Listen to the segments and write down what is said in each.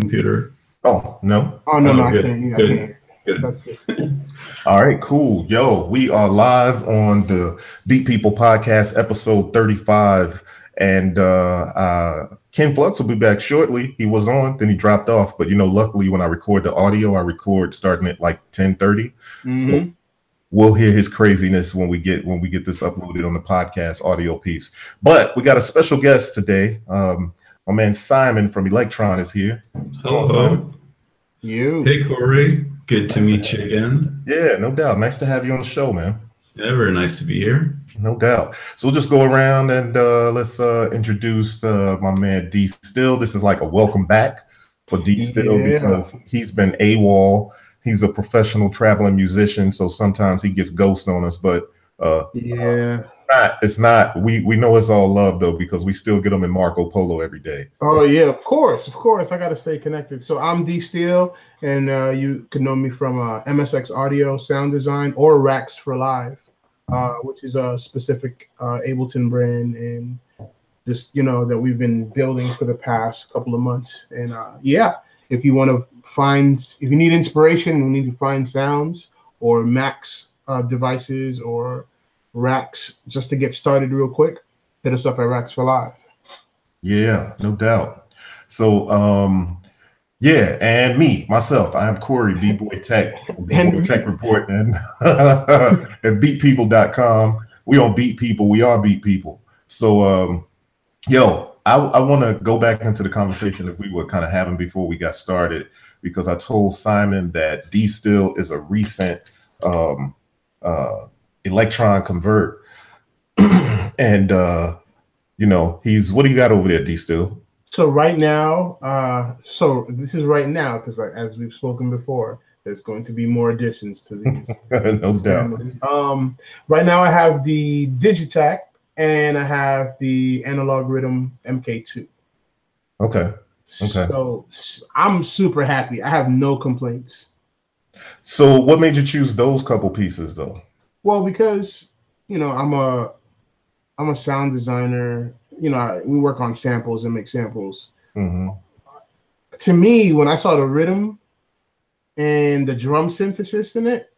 computer. Oh no. Oh no, Oh, no, I can't. Yeah, I can't. Good. That's good. All right, cool. Yo, we are live on the Beat People podcast, episode 35. And uh, uh, Ken Flux will be back shortly. He was on, then he dropped off. But you know, luckily when I record the audio, I record starting at like 10:30. Mhm. We'll hear his craziness when we get when we get this uploaded on the podcast audio piece. But we got a special guest today. Um, my man Simon from Elektron is here. Hello. You. Hey, Corey. Good to meet you again. Yeah, no doubt. Nice to have you on the show, man. Yeah, very nice to be here. No doubt. So we'll just go around and uh, let's uh, introduce uh, my man D Still. This is like a welcome back for D Still Yeah. because he's been AWOL. He's a professional traveling musician, so sometimes he gets ghost on us, but uh, Yeah. Not, it's not. We we know it's all love though because we still get them in Marco Polo every day. Oh yeah, of course, of course. I got to stay connected. So I'm D Steel, and uh, you can know me from uh, MSX Audio Sound Design or Racks for Live, uh, which is a specific uh, Ableton brand, and just you know that we've been building for the past couple of months. And uh, yeah, if you want to find, if you need inspiration, you need to find sounds or Max uh, devices or racks just to get started real quick, hit us up at Racks for Live. Yeah, no doubt. So um yeah, and me, myself, I am Corey, B-Boy Tech, B-Boy Tech Report, and at beatpeople.com. We on Beat People, we are Beat People. So um yo, I, I want to go back into the conversation that we were kind of having before we got started because I told Simon that D Still is a recent um uh Elektron convert. and uh you know, he's what do you got over there, D Still? So right now, uh, so this is right now because like, as we've spoken before, there's going to be more additions to these. no doubt. um, right now, I have the Digitakt and I have the Analog Rytm MK2. Okay. Okay. So I'm super happy. I have no complaints. So what made you choose those couple pieces though? Well, because you know I'm a I'm a sound designer. You know, I, we work on samples and make samples. hmm to me, when I saw the Rytm and the drum synthesis in it,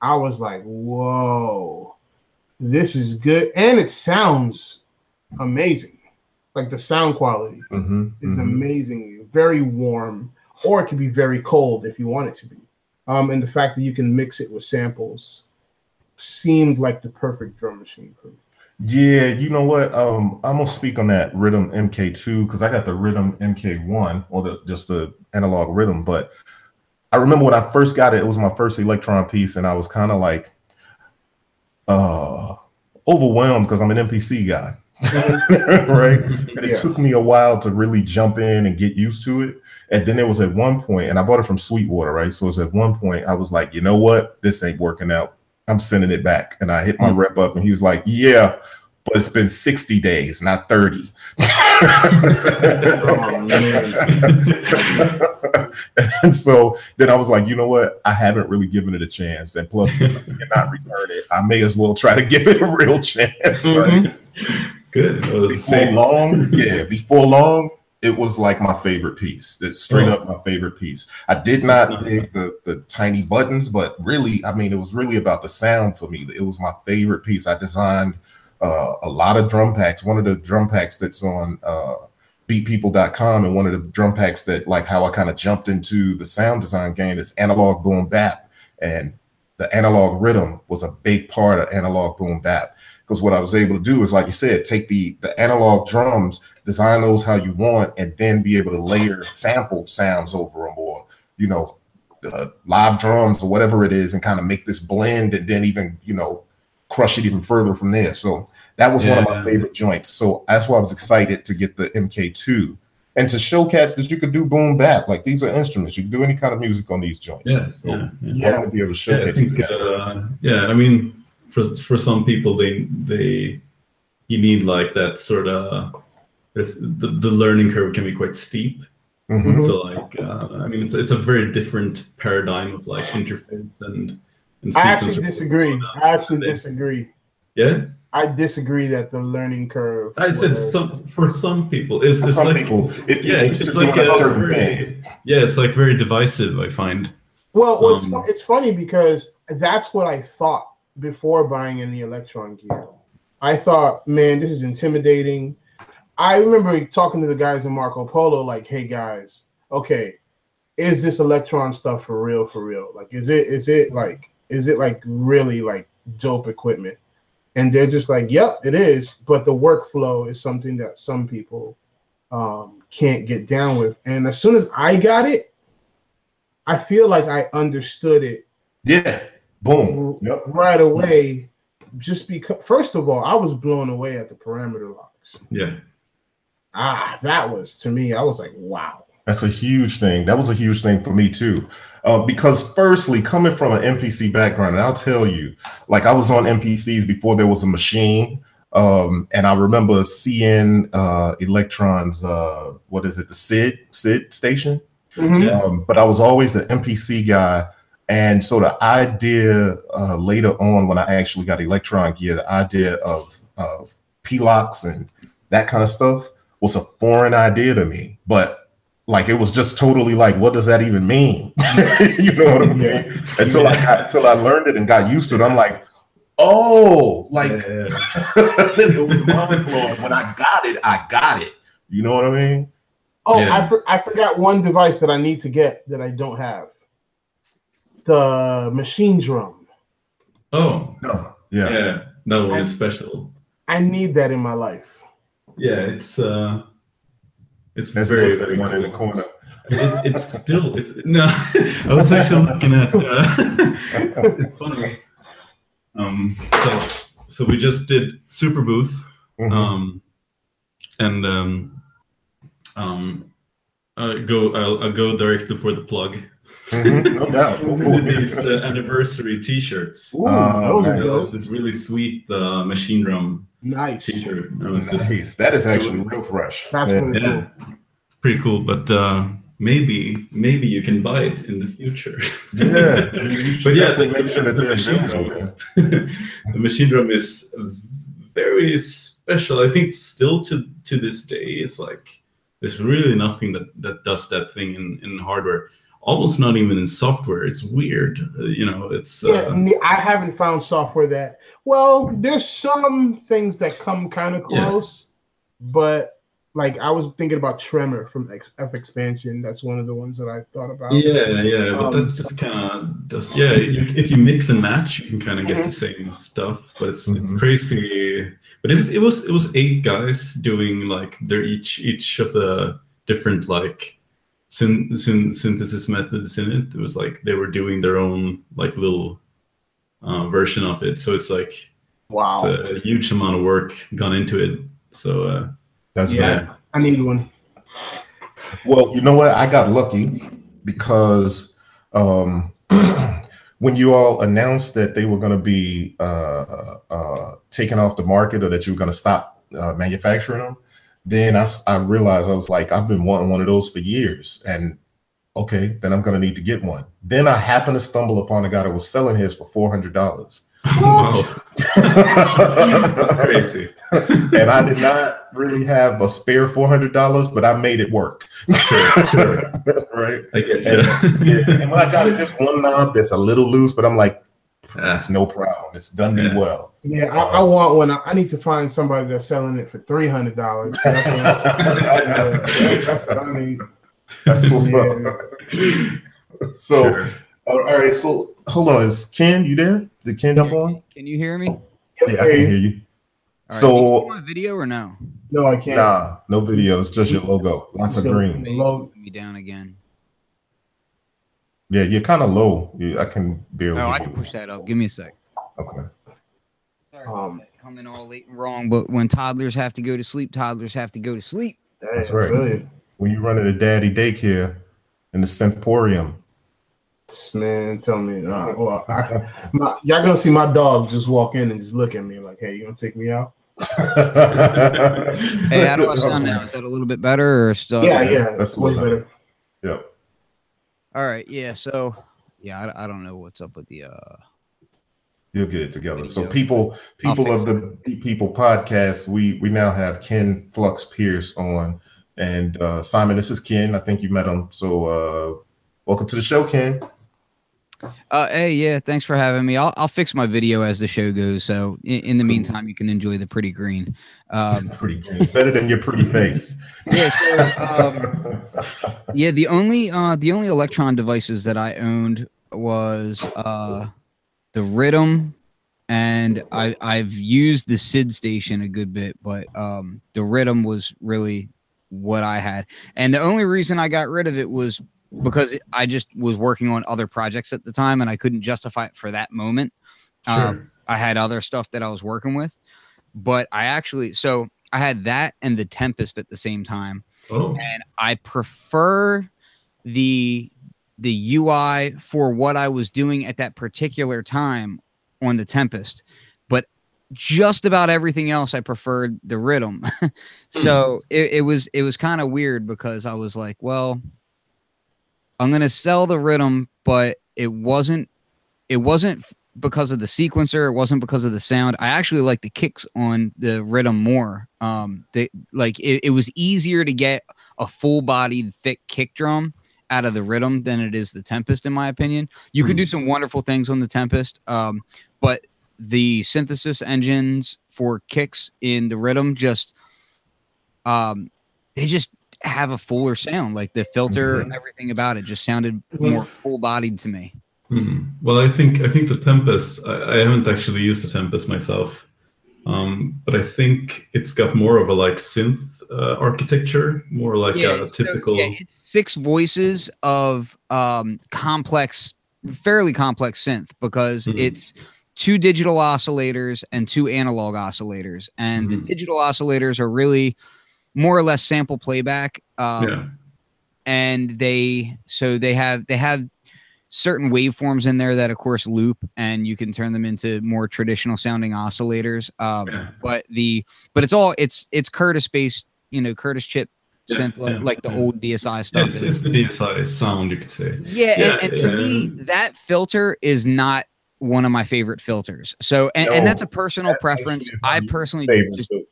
I was like, whoa, this is good. And it sounds amazing. Like the sound quality hmm is amazing, very warm, or it could be very cold if you want it to be. Um, and the fact that you can mix it with samples seemed like the perfect drum machine for me. Yeah, you know what? Um, I'm gonna speak on that Rytm MK2 because I got the Rytm MK1 or the just the analog Rytm. But I remember when I first got it, it was my first Elektron piece, and I was kind of like uh overwhelmed because I'm an MPC guy. right? And it Yeah. took me a while to really jump in and get used to it. And then it was at one point, and I bought it from Sweetwater, right? So it was at one point, I was like, you know what? This ain't working out. I'm sending it back. And I hit my Hmm. rep up, and he's like, yeah, but it's been 60 days, not 30. Oh, and so then I was like, you know what? I haven't really given it a chance. And plus, if I cannot return it, I may as well try to give it a real chance. Right? Good. Before long, yeah, before long, it was like my favorite piece. It's straight Oh. up my favorite piece. I did not Nice. dig the, the tiny buttons, but really, I mean, it was really about the sound for me. It was my favorite piece. I designed uh, a lot of drum packs. One of the drum packs that's on uh, beatpeople.com and one of the drum packs that like how I kind of jumped into the sound design game is analog boom bap. And the analog Rytm was a big part of analog boom bap because what I was able to do is, like you said, take the the analog drums, design those how you want, and then be able to layer sample sounds over them, or you know, uh, live drums or whatever it is, and kind of make this blend, and then even you know, crush it even further from there. So that was one of my favorite joints. So that's why I was excited to get the MK2 and to show cats that you could do boom bap. Like these are instruments, you can do any kind of music on these joints. Yeah, So yeah, yeah. I want to be able to Yeah, I showcase. think, uh, yeah, I mean, for for some people, they they you need like that sort of there's the, the learning curve can be quite steep. Mhm. Mhm. So like, uh, I mean, it's it's a very different paradigm of like interface and. and I actually disagree. I actually disagree. Yeah, I disagree that the learning curve. I said was- some for some people. It's, it's some like people, you yeah, yeah, it's like a certain very- yeah, it's like very divisive. I find. Well, Um, fu- it's funny because that's what I thought before buying any Elektron gear. I thought, man, this is intimidating. I remember talking to the guys in Marco Polo, like, hey guys, okay, is this Elektron stuff for real? For real? Like, is it is it like is it like really like dope equipment? And they're just like, yep, it is. But the workflow is something that some people um, can't get down with. And as soon as I got it, I feel like I understood it Yeah. Boom. Yep. right away. Just because, first of all, I was blown away at the parameter locks. Yeah. Ah, that was to me. I was like, wow. That's a huge thing. That was a huge thing for me too. Uh, because firstly, coming from an MPC background, and I'll tell you, like I was on MPCs before there was a machine. Um, and I remember seeing uh Elektron's uh what is it, the SID SidStation? Mhm. Yeah. Um, but I was always an MPC guy. And so the idea uh, later on, when I actually got Elektron gear, the idea of, of P-locks and that kind of stuff was a foreign idea to me. But like it was just totally like, what does that even mean? you know what I mean? Until I got, until I learned it and got used to it, I'm like, oh, like Yeah. it was mind blowing. When I got it, I got it. You know what I mean? Oh, Yeah. I for, I forgot one device that I need to get that I don't have. The machine drum. Oh, No. yeah. Yeah. That one is special. I need that in my life. Yeah, it's uh, it's That's very very one in the corner. It, it's still it's no. I was actually looking at. Uh, it's funny. Um, so so we just did Superbooth. Mhm. um, and um, um, uh, go. I'll, I'll go directly for the plug. Mhm, No doubt. These uh, anniversary T-shirts. Ooh, Oh, nice. This, this really sweet uh, machine drum Nice. T-shirt. No, it's just Nice. That is actually real fresh. That's Yeah. really yeah, it's pretty cool. But uh, maybe maybe you can buy it in the future. Yeah, you- you should but yeah, the, make sure that the machine drum. the machine drum is very special. I think still to to this day, it's like there's really nothing that that does that thing in in hardware. Almost not even in software. It's weird. Uh, you know, it's Yeah, uh, ne- I haven't found software that. Well, there's some things that come kind of Yeah. close, but like I was thinking about Tremor from X- F Expansion. That's one of the ones that I thought about. yeah, yeah. But Um, that just kind of does. Yeah, you, if you mix and match, you can kind of get the same stuff. But it's, Mhm. it's crazy. But it was it was it was eight guys doing like their each each of the different like syn- syn- synthesis methods in it. It was like they were doing their own like little uh, version of it. So it's like Wow. it's a huge amount of work gone into it. So uh, That's Yeah. right. I need one. Well, you know what? I got lucky because um, when you all announced that they were going to be uh, uh, taken off the market or that you were going to stop uh, manufacturing them, then I, I realized I was like, I've been wanting one of those for years. And okay, then I'm going to need to get one. Then I happened to stumble upon a guy that was selling his for $400. wow, that's crazy. and I did not really have a spare $400, but I made it work. Sure, sure. right. I get And, yeah, and when I got it, just one knob that's a little loose, but I'm like, Ah, it's no problem. It's done me Yeah. well. Yeah, I, I want one. I, I need to find somebody that's selling it for three hundred dollars. That's, what I need. That's what's Yeah. up. So, Sure. all right. So, hold on. Is Ken, you there? Did Ken jump on? Can you hear me? Yeah, I can hear you. All right, So- can you my video or no? No, I can't. Nah, no video. It's just your logo. Lots of green. Maybe Low. put me down again. Yeah, you're kind of low. I can barely. Oh, I can push that up. Give me a sec. Okay. Sorry Um, that. coming all late and wrong, but when toddlers have to go to sleep, toddlers have to go to sleep. That's right. really. When you run into daddy daycare in the Synthporium. Man, tell me. Uh, well, I, my, y'all gonna see my dog just walk in and just look at me like, "Hey, you gonna take me out?" Hey, how do I sound now? Is that a little bit better or still? yeah, yeah, that's that's way what better. Yep. All right. Yeah. So, yeah, I, I don't know what's up with the. uh You'll get it together. So people, people of the Beat People podcast, we we now have Ken Flux Pierce on And uh, Simon, this is Ken. I think you met him. So uh, welcome to the show, Ken. Uh, hey, yeah, thanks for having me. I'll, I'll fix my video as the show goes. So in, in the meantime, you can enjoy the pretty green. Um, pretty green, better than your pretty face. yeah, so, um, yeah. The only uh, the only Elektron devices that I owned was uh, the Rytm, and I I've used the SidStation a good bit, but um, the Rytm was really what I had, and the only reason I got rid of it was because I just was working on other projects at the time and I couldn't justify it for that moment. Sure. Um, I had other stuff that I was working with, but I actually, so I had that and the Tempest at the same time. Oh, And I prefer the the UI for what I was doing at that particular time on the Tempest, but just about everything else I preferred the Rytm. so it, it was it was kind of weird because I was like, well, I'm gonna sell the Rytm, but it wasn't it wasn't because of the sequencer. It wasn't because of the sound. I actually like the kicks on the Rytm more. Um, they like it, it was easier to get a full bodied thick kick drum out of the Rytm than it is the Tempest, in my opinion. You could do some wonderful things on the Tempest, um, but the synthesis engines for kicks in the Rytm just um, they just have a fuller sound. Like the filter and everything about it just sounded more full bodied to me. Hmm. Well, I think I think the Tempest. I, I haven't actually used the Tempest myself, um, but I think it's got more of a like synth uh, architecture, more like Yeah, a so, typical. yeah, it's six voices of um, complex, fairly complex synth because Mhm. it's two digital oscillators and two analog oscillators, and the Mhm. digital oscillators are really more or less sample playback. Um, yeah. and they so they have they have certain waveforms in there that of course loop and you can turn them into more traditional sounding oscillators um, Yeah. but the but it's all it's it's curtis based you know curtis chip Yeah, synth like, yeah, like the old dsi stuff It's, it's the DSI sound, you could say. yeah, and, and to me that filter is not one of my favorite filters so and, and that's a personal that preference actually is my i personally just filter.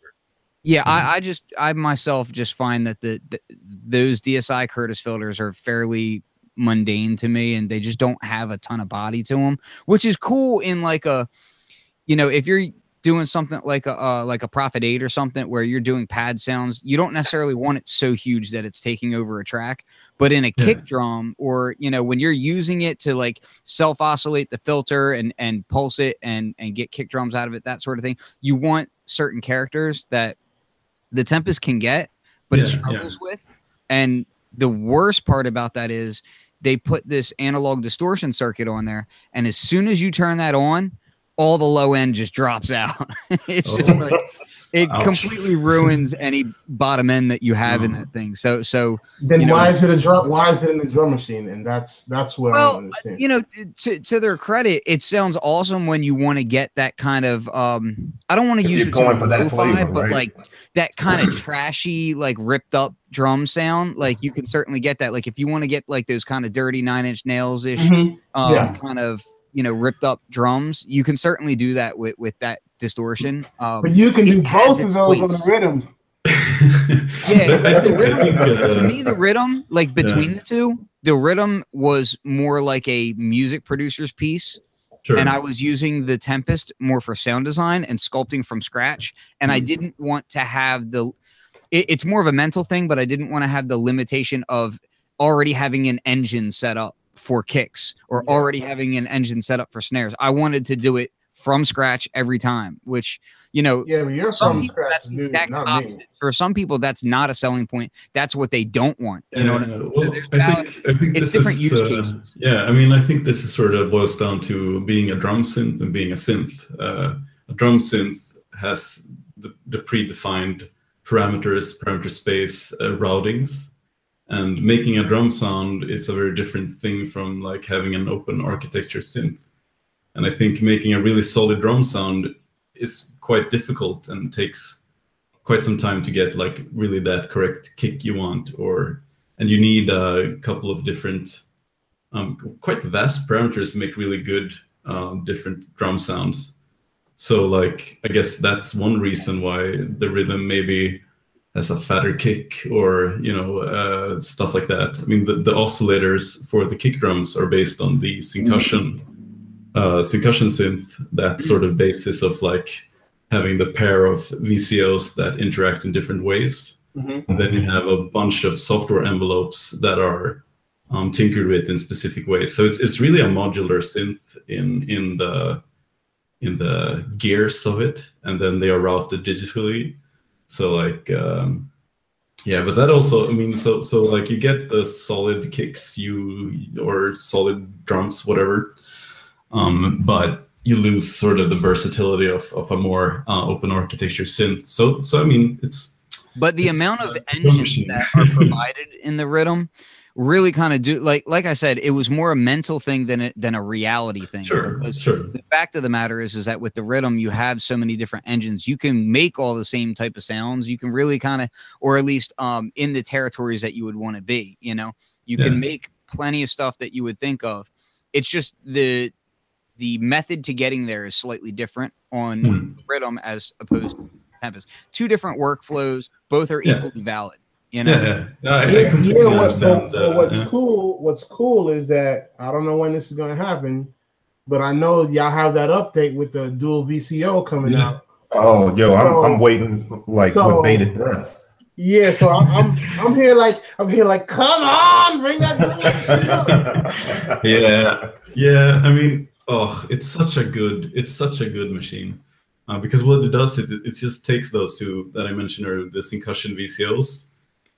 Yeah, Mm-hmm. I, I just I myself just find that the, the those DSI Curtis filters are fairly mundane to me, and they just don't have a ton of body to them, which is cool in like a, you know, if you're doing something like a uh, like a Prophet Eight or something where you're doing pad sounds, you don't necessarily want it so huge that it's taking over a track, but in a Yeah. kick drum or you know when you're using it to like self oscillate the filter and and pulse it and and get kick drums out of it, that sort of thing, you want certain characters that the Tempest can get, but it Yeah, yeah. struggles with. And the worst part about that is they put this analog distortion circuit on there, and as soon as you turn that on, all the low end just drops out. it's just Oh. like it Ouch. completely ruins any bottom end that you have in Oh. that thing. So so Then You know- why is it a drum? Why is it in the drum machine? And that's that's what I Well, don't understand. you know to, to their credit it sounds awesome when you want to get that kind of um i don't want to use you're it going for that flavor, but right? like that kind of trashy like ripped up drum sound like you can certainly get that like if you want to get like those kind of dirty nine inch nails ish Mhm. um Yeah. kind of you know ripped up drums you can certainly do that with with that distortion um But you can do both of its those on the Rytm. yeah, the Rytm, to me, the Rytm, like between Yeah. the two, the Rytm was more like a music producer's piece, sure. and I was using the Tempest more for sound design and sculpting from scratch. And I Mm. didn't want to have the. It, it's more of a mental thing, but I didn't want to have the limitation of already having an engine set up for kicks or Yeah. already having an engine set up for snares. I wanted to do it from scratch every time, which you know Yeah, but you're some from people scratch, that's dude, that's not me. For some people, that's not a selling point. That's what they don't want. You know what I mean? Well, There's I think, I think it's this different is, use uh, cases. Yeah, I mean, I think this is sort of boils down to being a drum synth and being a synth. Uh, a drum synth has the, the predefined parameters, parameter space uh, routings, and making a drum sound is a very different thing from like having an open architecture synth. And I think making a really solid drum sound is quite difficult and takes quite some time to get like really that correct kick you want or and you need a couple of different um, quite vast parameters to make really good um, different drum sounds. So like i guess that's one reason why the Rytm maybe has a fatter kick or you know uh, stuff like that. I mean, the, the oscillators for the kick drums are based on the syncussion uh, syncussion synth. That sort of basis of like having the pair of VCOs that interact in different ways. Mhm. And then you have a bunch of software envelopes that are um, tinkered with in specific ways. So it's it's really a modular synth in in the in the gears of it, and then they are routed digitally. So like um, yeah, but that also I mean so so like you get the solid kicks you or solid drums whatever, um, but you lose sort of the versatility of, of a more uh, open architecture synth. So so I mean it's But the It's- amount of engines that are provided in the Rytm really kind of do like like I said, it was more a mental thing than a, than a reality thing. sure sure the fact of the matter is is that with the Rytm you have so many different engines you can make all the same type of sounds you can really kind of or at least um in the territories that you would want to be you know you Yeah. can make plenty of stuff that you would think of it's just the the method to getting there is slightly different on Hmm. Rytm as opposed to tempest two different workflows both are Yeah. equally valid you know yeah yeah. No, I, I Yeah, completely yeah, what's, understand. but what's yeah. cool? What's cool is that I don't know when this is going to happen, but I know y'all have that update with the dual VCO coming Yeah. out. Oh, yo, I'm, I'm waiting like so- with bated breath. Yeah, so I'm I'm, I'm here like I'm here like come on, bring that yeah yeah i mean oh it's such a good it's such a good machine. Uh, because what it does is it, it just takes those two that i mentioned earlier the syncussion vcos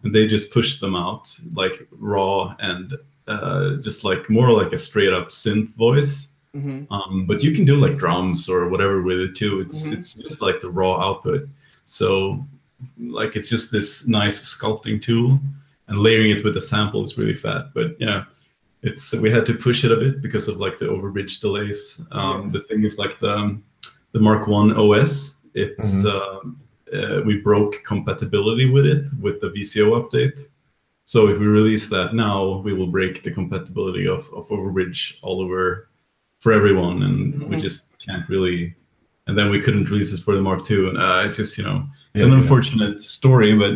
and they just push them out like raw and uh, just like more like a straight up synth voice. Mhm. um, but you can do like drums or whatever with it too. It's Mhm. it's just like the raw output. So like it's just this nice sculpting tool and layering it with a sample is really fat. But yeah it's we had to push it a bit because of like the overbridge delays um, the thing is like the the mark one os it's um, uh, we broke compatibility with it with the vco update so if we release that now we will break the compatibility of, of overbridge all over for everyone and we Mhm. just can't really and then we couldn't release it for the mark ii and uh, it's just you know it's Yeah, an yeah. unfortunate story but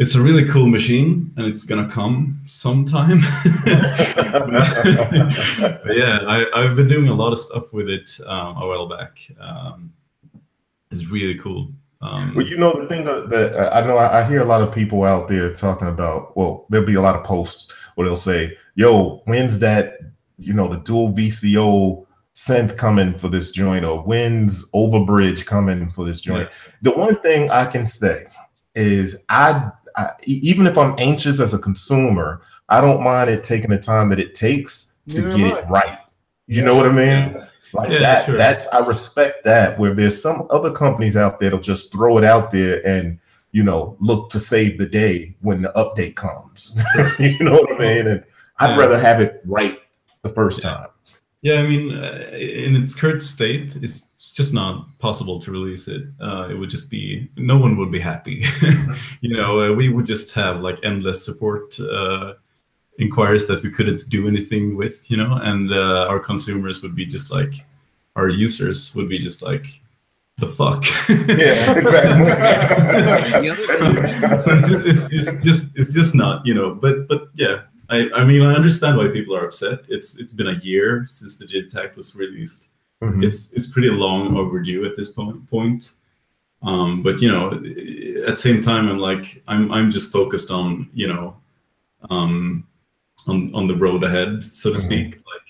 it's a really cool machine and it's gonna come sometime but yeah I, i've been doing a lot of stuff with it um, a while back um, it's really cool um, Well, you know the thing that, that uh, I know I, I hear a lot of people out there talking about. Well, there'll be a lot of posts where they'll say, "Yo, when's that? You know, the dual VCO synth coming for this joint, or when's Overbridge coming for this joint?" The one thing I can say is, I, I e- even if I'm anxious as a consumer, I don't mind it taking the time that it takes to Neither get am it right. You know what I mean? Like Yeah, that, sure. that's I respect that. Where there's some other companies out there that'll just throw it out there and you know look to save the day when the update comes. you know what I mean? And I'd Yeah. rather have it right the first Yeah. time. Yeah, I mean, uh, in its current state, it's it's just not possible to release it. Uh, it would just be no one would be happy. you know, uh, we would just have like endless support uh, inquiries that we couldn't do anything with. You know, and uh, our consumers would be just like, our users would be just like, the fuck. Yeah, exactly. so it's just it's, it's just it's just not you know but but yeah I, I mean I understand why people are upset it's it's been a year since the JTAC was released Mhm. it's it's pretty long overdue at this point point um but you know at the same time I'm like I'm I'm just focused on you know um on on the road ahead so to Mhm. speak like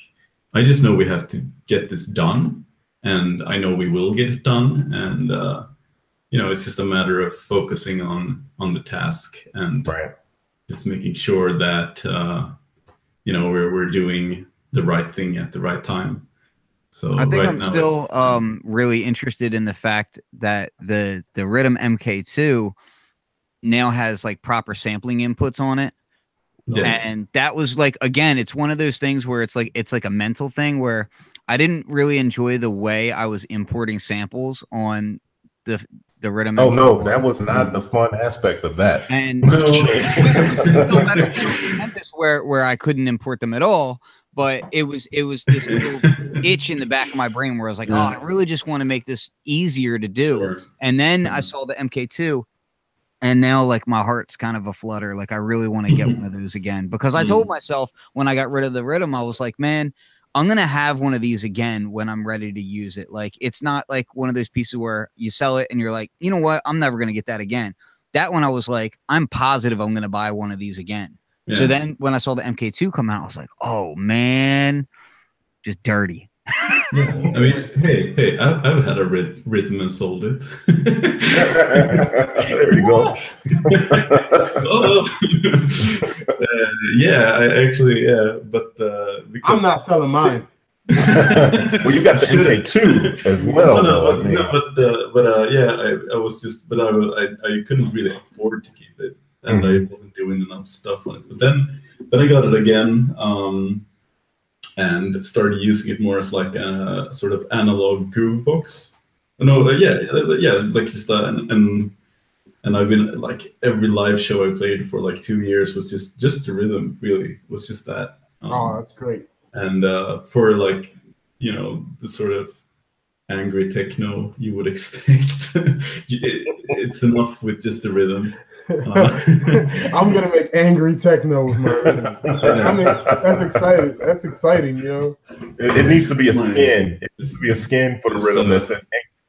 I just know we have to get this done and I know we will get it done and uh you know it's just a matter of focusing on on the task and Right. just making sure that uh, you know we're we're doing the right thing at the right time. So I think right I'm still um, really interested in the fact that the the Rytm MK2 now has like proper sampling inputs on it, yeah, and that was like again, it's one of those things where it's like it's like a mental thing where I didn't really enjoy the way I was importing samples on the the Rytm. Oh no, MK2. that was not the fun aspect of that. and No. still better than on Tempest where where I couldn't import them at all. But it was it was this little itch in the back of my brain where I was like, oh, I really just want to make this easier to do. Sure. And then I Mhm. saw the MK2, and now like my heart's kind of a flutter like i really want to get one of those again because i told myself when i got rid of the Rytm i was like man i'm gonna have one of these again when i'm ready to use it. Like it's not like one of those pieces where you sell it and you're like you know what? I'm never gonna get that again. That one i was like i'm positive i'm gonna buy one of these again. So then when i saw the mk2 come out i was like oh man. Just dirty Yeah, I mean, hey, hey, I've, I've had a writ- Rytm and sold it. there you go. oh, uh, yeah, I actually, yeah, but uh, because I'm not selling mine. well, you got the MK2 as well. no, no, though, I but, mean. no, but, uh, but uh, yeah, I, I was just, but I, was, I, I couldn't really afford to keep it, and I wasn't doing enough stuff on it. But then, then I got it again, um, and started using it more as like a sort of analog groove box. No, uh, yeah, uh, yeah, like just uh, and, and and I've been like every live show I played for like two years was just just the Rytm. Really, was just that. Um, Oh, that's great. and uh, for like you know the sort of angry techno you would expect it, it's enough with just the Rytm Uh, I'm gonna make angry techno with my Rytm. I mean, that's exciting. That's exciting, you know. It, it needs to be a skin. It needs to be a skin for the Rytm that says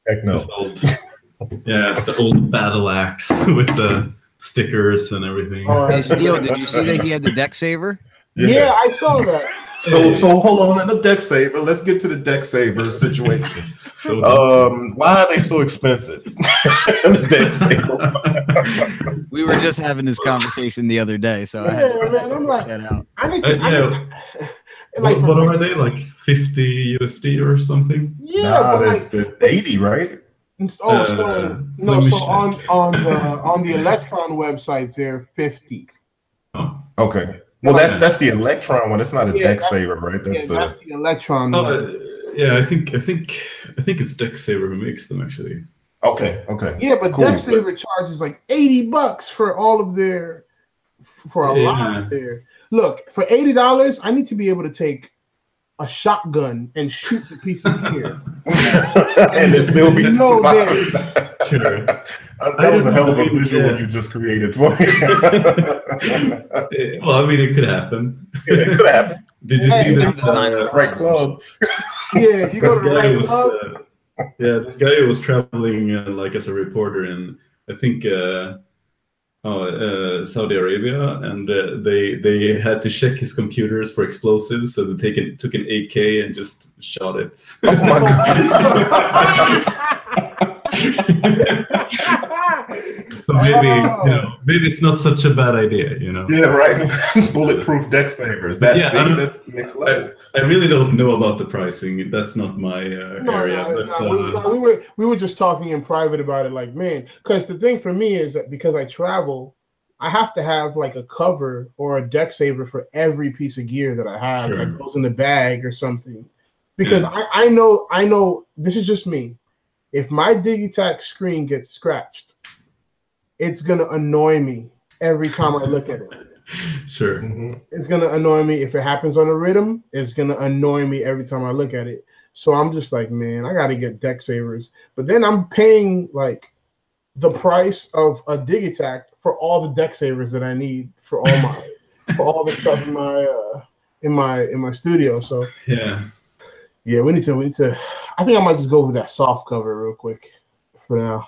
angry techno. old, yeah the old battle axe with the stickers and everything Oh, hey steel did you see that he had the deck saver Yeah. I saw that. So so hold on in the deck saver. Let's get to the deck saver situation. so Um, why are they so expensive? the deck saver. we were just having this conversation the other day so i had Yeah, man. I'm like, that out I need Uh, to. I yeah. need, what, like, what for- are they like 50 usd or something Yeah, nah, but like, they're 80, right? oh, so Uh, no, so check. on on the on the Elektron website, they're fifty. oh, Okay. Well, that's that's the Elektron one. It's not a Yeah, deck saver, right? Yeah, That's that's the the Elektron. oh one. uh, yeah i think i think i think it's deck saver who makes them actually okay. Okay. yeah, but cool, Deck Saver charges like eighty bucks for all of their for a lot of their. Look, for eighty dollars, I need to be able to take a shotgun and shoot the piece of gear. and it still be No survive. Sure. that was a hell of a visual Yeah. you just created for me. Well i mean it could happen it could happen. did you Yeah, see this uh. Right club. Yeah, you go this to the guy right was club. uh, yeah this guy was traveling uh, like as a reporter and i think uh, uh, saudi arabia and uh, they they had to check his computers for explosives so they take it, took an ak and just shot it. Oh my so maybe Oh. you know maybe it's not such a bad idea you know Yeah, right. Bulletproof deck savers. That's Yeah, I that's next level. I really don't know about the pricing. That's not my uh, No, area. no, but, no, we, uh, no, we were we were just talking in private about it. Like, man, because the thing for me is that because I travel, I have to have like a cover or a deck saver for every piece of gear that I have Sure. that goes in the bag or something. Because I, I know I know this is just me. If my Digitakt screen gets scratched, it's gonna annoy me every time I look at it. sure. Mhm. It's gonna annoy me if it happens on a Rytm. It's gonna annoy me every time I look at it. So I'm just like, man, I gotta get deck savers. But then I'm paying like the price of a Digitakt for all the deck savers that I need for all my for all the stuff in my uh in my in my studio. So Yeah. yeah, we need to we need to I think I might just go with that soft cover real quick for now.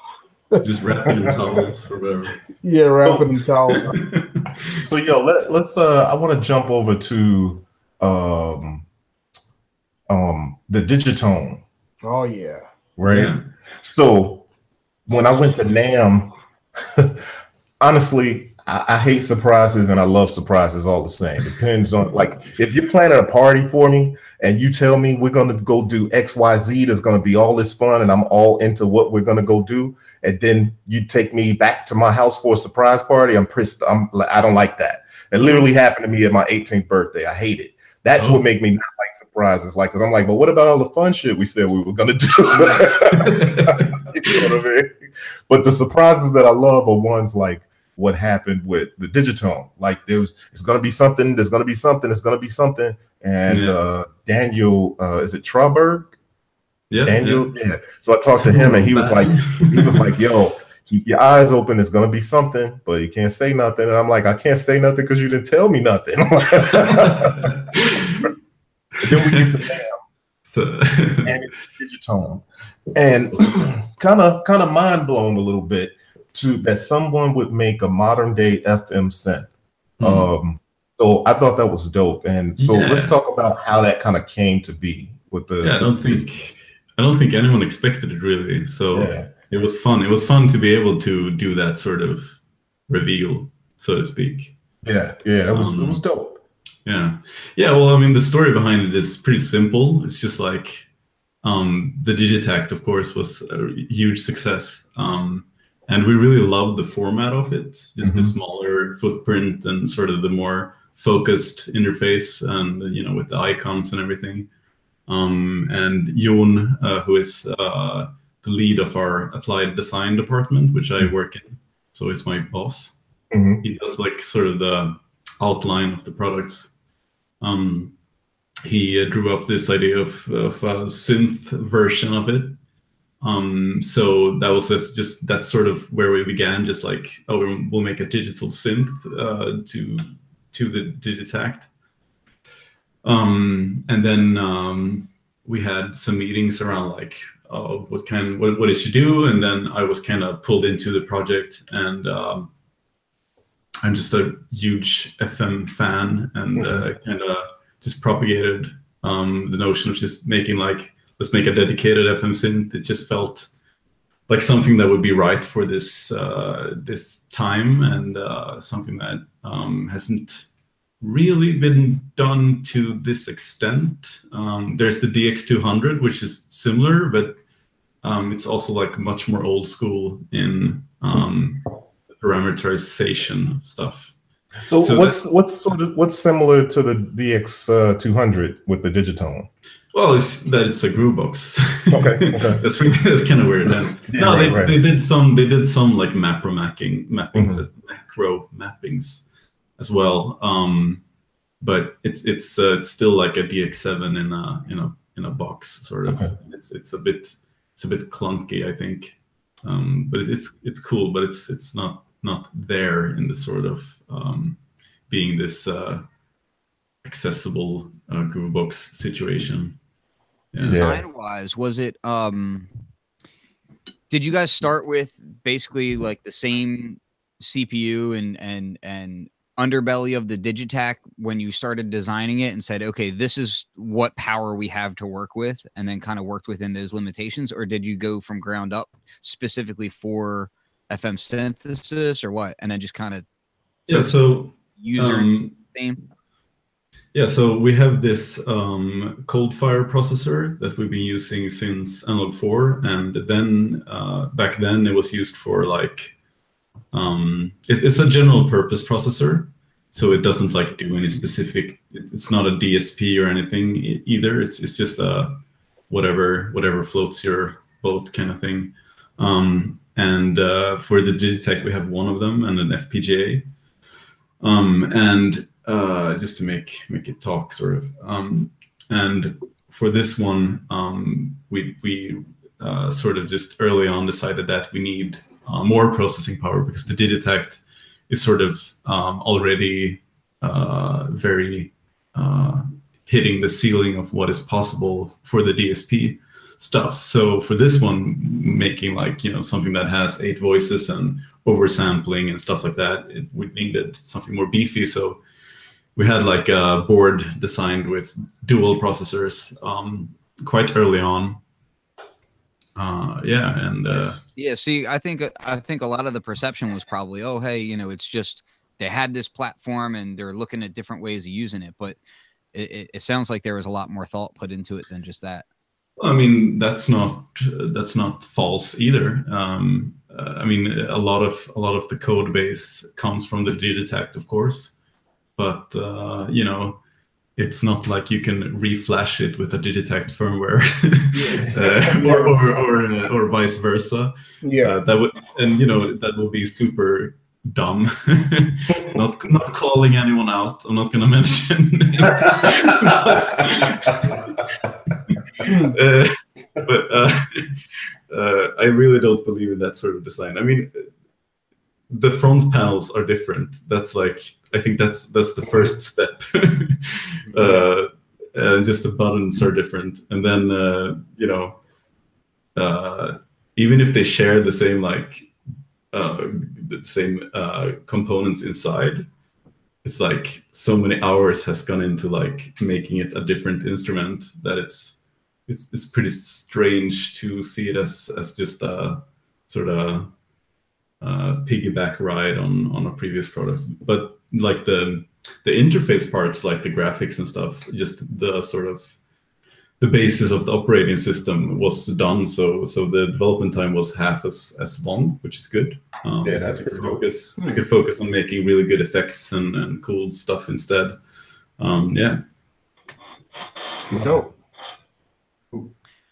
Just wrapping it in towels or whatever. Yeah, wrapping it in towel. So yo, let, let's uh I want to jump over to um um the digitone, Oh yeah. right? Yeah. So when I went to NAMM, honestly, I, I hate surprises and I love surprises all the same. Depends on like if you're planning a party for me and you tell me we're gonna go do XYZ, there's gonna be all this fun and I'm all into what we're gonna go do, and then you take me back to my house for a surprise party, I'm pissed. I'm I don't like that. It literally happened to me at my 18th birthday. I hate it. That's Oh. what make me not like surprises. Like, cause I'm like, but what about all the fun shit we said we were gonna do? you know what I mean? But the surprises that I love are ones like what happened with the digitone. Like there's it's gonna be something, there's gonna be something, it's gonna be something. And Yeah. uh Daniel, uh is it Troberg? yeah. Daniel, yeah. So I talked to him and he was like, he was like, yo, keep your eyes open. It's gonna be something, but you can't say nothing. And I'm like, I can't say nothing because you didn't tell me nothing. then we get to NAMM So, and it's digitone, and kind of kind of mind blown a little bit to that someone would make a modern day FM synth. Mhm. Um, so I thought that was dope, and so Yeah. let's talk about how that kind of came to be with the. yeah, I don't think I don't think anyone expected it really. So Yeah. it was fun. It was fun to be able to do that sort of reveal, so to speak. Yeah, yeah, it was it Um, was dope. Yeah. Yeah, well, I mean, the story behind it is pretty simple. It's just like um, the Digitakt, of course, was a huge success. Um, and we really loved the format of it, just the Mhm. smaller footprint and sort of the more focused interface and, you know, with the icons and everything. Um, and Jon, uh, who is uh, the lead of our applied design department, which I work in, so he's my boss Mhm. he does like sort of the outline of the products. Um, he uh, drew up this idea of, of a synth version of it. Um, so that was just- that's sort of where we began. Just like oh, we'll- make a digital synth uh, to to the Digitakt. Um, and then um, we had some meetings around like oh, what kind what, what it should do, and then I was kind of pulled into the project and. Um, I'm just a huge FM fan and uh, kind of just propagated um, the notion of just making like let's make a dedicated FM synth. It just felt like something that would be right for this uh, this time and uh, something that um, hasn't really been done to this extent. Um, there's the DX200, which is similar, but um, it's also like much more old school in um, parameterization stuff. So, So what's what's sort of what's similar to the DX uh, 200 with the digitone? Well, it's that it's a groove box. Okay, okay. that's really, that's kind of weird. Yeah, no, they, right, right. they did some they did some like macro mapping mappings Mhm. macro mappings as well. Um, but it's it's uh, it's still like a DX7 in a in a in a box sort of. Okay. It's it's a bit it's a bit clunky, I think. Um, but it's it's cool, but it's it's not not there in the sort of um, being this uh, accessible uh, Groovebox situation. Yeah. design wise was it um did you guys start with basically like the same cpu and and and underbelly of the Digitakt when you started designing it and said okay this is what power we have to work with and then kind of worked within those limitations or did you go from ground up specifically for fm synthesis or what and then just kind of Yeah. So user um, theme Yeah, so we have this um, Coldfire processor that we've been using since Analog 4, and then uh, back then it was used for like um, it, it's a general purpose processor, so it doesn't like do any specific. it- It's not a DSP or anything either. It's it's just a whatever whatever floats your boat kind of thing. Um, and uh, for the Digitakt, we have one of them and an FPGA. Um, and uh, just to make make it talk, sort of. Um, and for this one, um, we we uh, sort of just early on decided that we need uh, more processing power because the Digitakt is sort of um, already uh, very uh, hitting the ceiling of what is possible for the DSP stuff. So for this one, making like you know something that has eight voices and oversampling and stuff like that, it, we needed something more beefy. So we had like a board designed with dual processors um, quite early on. Uh, yeah, and uh, Yeah, see, I think I think a lot of the perception was probably, oh, hey, you know, it's just they had this platform and they're looking at different ways of using it, but it, it sounds like there was a lot more thought put into it than just that. I mean, that's not that's not false either. Um, uh, I mean, a lot of a lot of the code base comes from the Digitakt, of course, but uh, you know, it's not like you can reflash it with a Digitakt firmware, uh, or or or, uh, or vice versa. Yeah. Uh, that would and you know that would be super dumb. not not calling anyone out. I'm not going to mention. uh, but uh, uh, I really don't believe in that sort of design. I mean, the front panels are different. That's like I think that's that's the first step. uh, uh, just the buttons are different, and then uh, you know, even if they share the same like the same components inside, it's like so many hours has gone into like making it a different instrument that it's it's it's pretty strange to see it as as just a sort of uh, piggyback ride on on a previous product. But like the the interface parts, like the graphics and stuff, just the sort of the basis of the operating system was done. So so the development time was half as as long, which is good. Um, yeah, that's we could focus. We could focus on making really good effects and, and cool stuff instead. Um, yeah. Dope.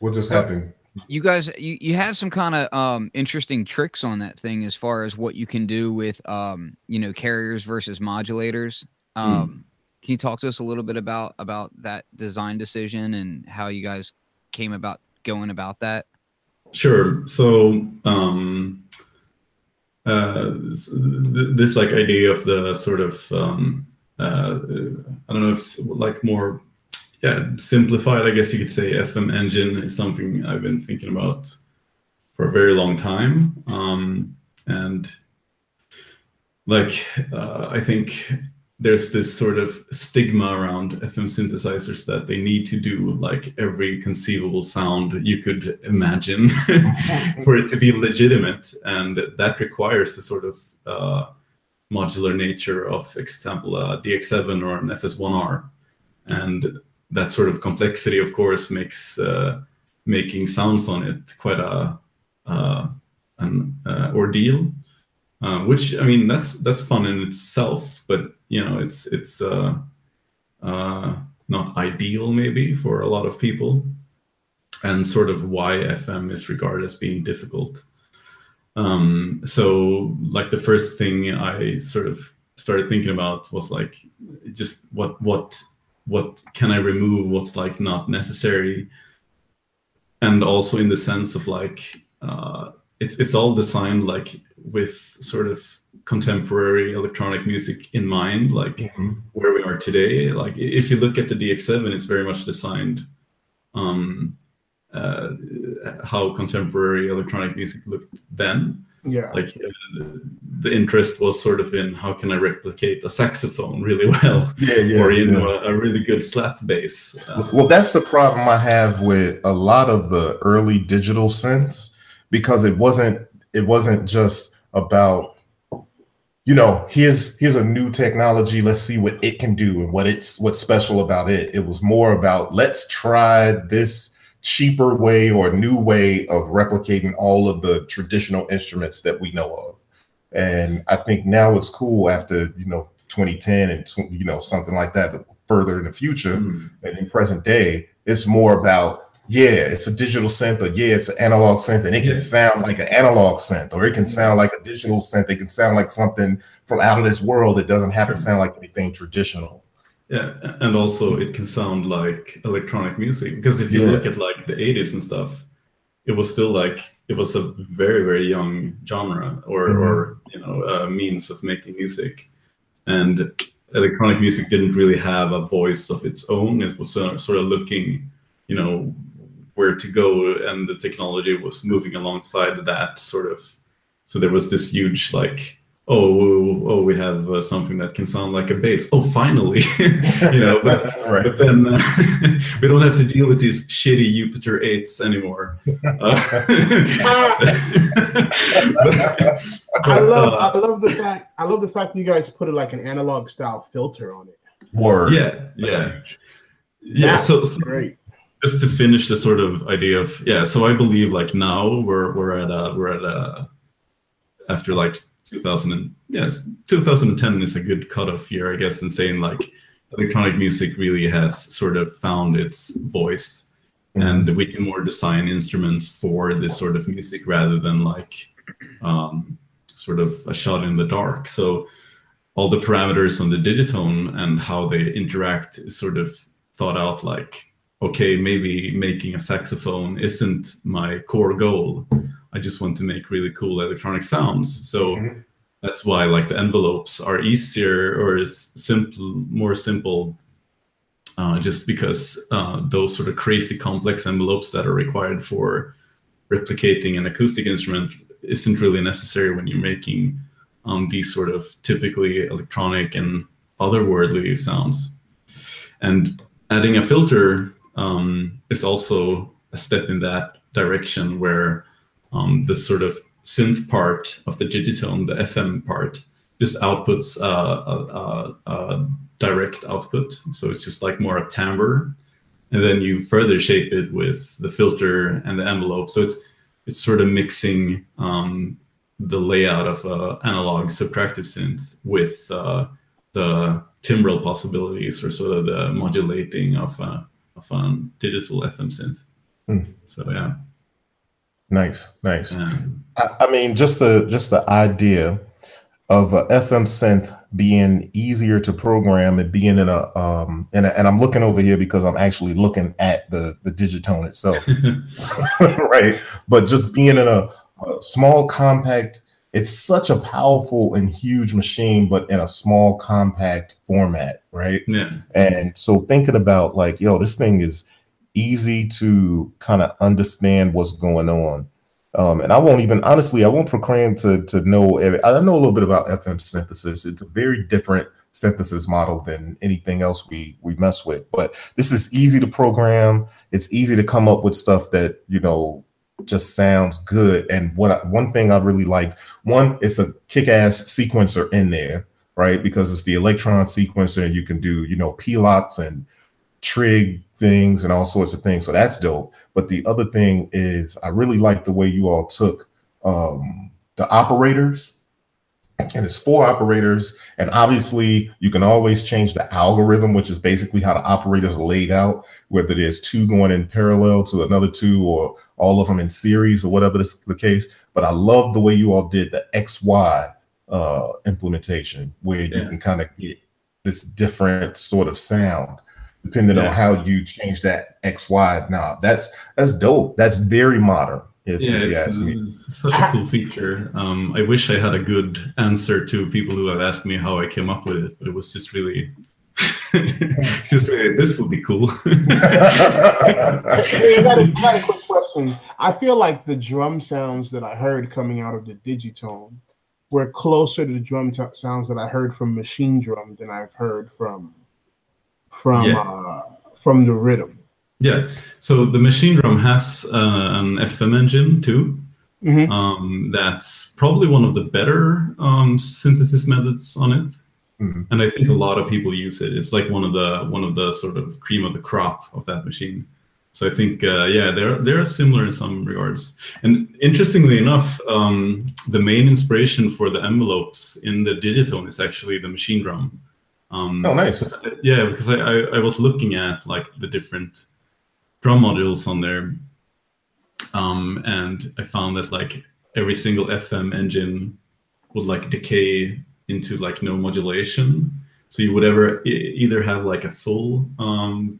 What just happened? you guys you, you have some kind of um interesting tricks on that thing as far as what you can do with um you know carriers versus modulators hmm. um mm. can you talk to us a little bit about about that design decision and how you guys came about going about that sure so um uh this, this like idea of the sort of um uh i don't know if like more yeah, simplified, I guess you could say FM engine is something I've been thinking about for a very long time. Um, and like, uh, I think there's this sort of stigma around FM synthesizers that they need to do like every conceivable sound you could imagine for it to be legitimate. And that requires the sort of uh, modular nature of, for example, a DX7 or an FS1R. And that sort of complexity, of course, makes uh, making sounds on it quite a uh, an ordeal. Uh, which I mean, that's that's fun in itself, but you know, it's it's uh, uh, not ideal maybe for a lot of people, and sort of why FM is regarded as being difficult. Um, so, like the first thing I sort of started thinking about was like just what what what can I remove, what's like not necessary, and also in the sense of like uh, it's it's all designed like with sort of contemporary electronic music in mind, like mm-hmm. where we are today. Like if you look at the DX7, it's very much designed um, uh, how contemporary electronic music looked then yeah. Like uh, the interest was sort of in how can i replicate a saxophone really well? Yeah, yeah or you know yeah. a, a, really good slap bass. Uh, well that's the problem i have with a lot of the early digital synths because it wasn't it wasn't just about you know here's here's a new technology let's see what it can do and what it's what's special about it. It was more about let's try this cheaper way or new way of replicating all of the traditional instruments that we know of. And I think now it's cool after, you know, 2010 and, you know, something like that further in the future mm. and in present day, it's more about, yeah, it's a digital synth or yeah, it's an analog synth and it can sound like an analog synth or it can sound like a digital synth. It can sound like something from out of this world. It doesn't have to sound like anything traditional. Yeah, and also it can sound like electronic music because if you yeah. look at like the 80s and stuff, it was still like it was a very very young genre or mm-hmm. or you know a means of making music, and electronic music didn't really have a voice of its own. It was uh, sort of looking, you know, where to go, and the technology was moving alongside that sort of. So there was this huge like oh, oh, we have uh, something that can sound like a bass. Oh, finally, you know. But, right. but then uh, we don't have to deal with these shitty Jupiter eights anymore. Uh, I love, I love the fact, I love the fact you guys put it like an analog style filter on it. Word. Yeah, yeah, yeah. So, so great. Just to finish the sort of idea of yeah, so I believe like now we're we're at a we're at a after like 2000 and yes 2010 is a good cutoff year i guess in saying like electronic music really has sort of found its voice. Mm-hmm. and we can more design instruments for this sort of music rather than like um, sort of a shot in the dark. So all the parameters on the digitone and how they interact is sort of thought out like okay maybe making a saxophone isn't my core goal I just want to make really cool electronic sounds. So Mhm. that's why like the envelopes are easier or is simple, more simple. Uh, just because uh, those sort of crazy complex envelopes that are required for replicating an acoustic instrument isn't really necessary when you're making um, these sort of typically electronic and otherworldly sounds. And adding a filter um, is also a step in that direction where um, the sort of synth part of the digitone, the FM part, just outputs uh, a, a, a direct output. So it's just like more a timbre. And then you further shape it with the filter and the envelope. So it's it's sort of mixing um, the layout of uh, analog subtractive synth with uh, the timbral possibilities or sort of the modulating of uh, of um, digital FM synth. Hmm. So yeah, Nice, nice. um, I, I mean, just the just the idea of a FM synth being easier to program and being in a um and and I'm looking over here because I'm actually looking at the the digitone itself, right? But just being in a, a small compact, it's such a powerful and huge machine, but in a small compact format, right? yeah, And so thinking about like, yo, this thing is easy to kind of understand what's going on. Um, and I won't even honestly, I won't proclaim to to know. Every, I know a little bit about FM synthesis. It's a very different synthesis model than anything else we we mess with. But this is easy to program. It's easy to come up with stuff that you know just sounds good. And what I, one thing I really liked, one, it's a kick-ass sequencer in there, right? Because it's the Elektron sequencer, and you can do you know P-locks and trig things and all sorts of things. So that's dope. But the other thing is, I really like the way you all took um, the operators, and it's four operators. And obviously, you can always change the algorithm, which is basically how the operators are laid out, whether there's two going in parallel to another two or all of them in series or whatever the, the case. But I love the way you all did the XY uh, implementation, where you can kind of get this different sort of sound depending Yeah. on how you change that XY knob. That's that's dope. That's very modern. If yeah, you it's, ask me. it's such a cool feature. Um, I wish I had a good answer to people who have asked me how I came up with it, but it was just really, just really, this would be cool. Hey, I got, a, I got a quick question. I feel like the drum sounds that I heard coming out of the digitone were closer to the drum t- sounds that I heard from Machinedrum than I've heard from from Yeah. uh, from the Rytm. yeah, so the Machinedrum has uh, an FM engine too. Mhm. Um, that's probably one of the better um, synthesis methods on it. Mhm. and I think a lot of people use it. It's like one of the one of the sort of cream of the crop of that machine. So I think uh, yeah, they're they're similar in some regards. And interestingly enough, um, the main inspiration for the envelopes in the digitone is actually the Machinedrum. Um, Oh, nice. Yeah, because I, I I was looking at like the different drum modules on there, um, and I found that like every single FM engine would like decay into like no modulation. So you would ever e- either have like a full um,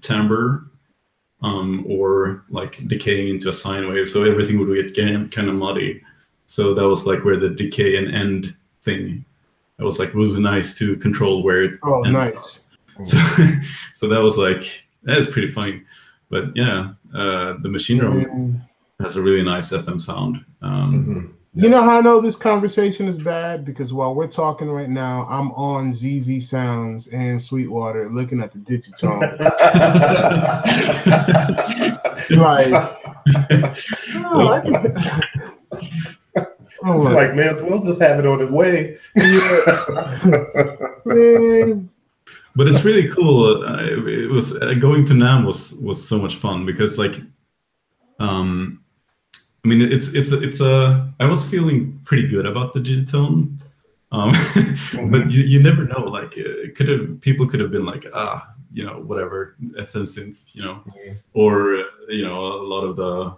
timbre um, or like decaying into a sine wave. So everything would get kind of muddy. So that was like where the decay and end thing. It was like it was nice to control where it Oh, ends nice. so, so that was like that is pretty funny. But yeah, uh, the Machinedrum Mm. has a really nice FM sound. Um, Mhm. You know how I know this conversation is bad? Because while we're talking right now, I'm on zZounds and Sweetwater looking at the digitone. like, oh, I can- Oh, It's my- like, man, as well just have it on its way. man. but it's really cool. Uh, it was uh, going to NAMM was was so much fun because like, um, I mean it's it's it's a I was feeling pretty good about the digitone. Um, but you, you never know. Like, uh, it could have people could have been like, ah, you know, whatever FM synth, you know, Mhm. or uh, you know, a lot of the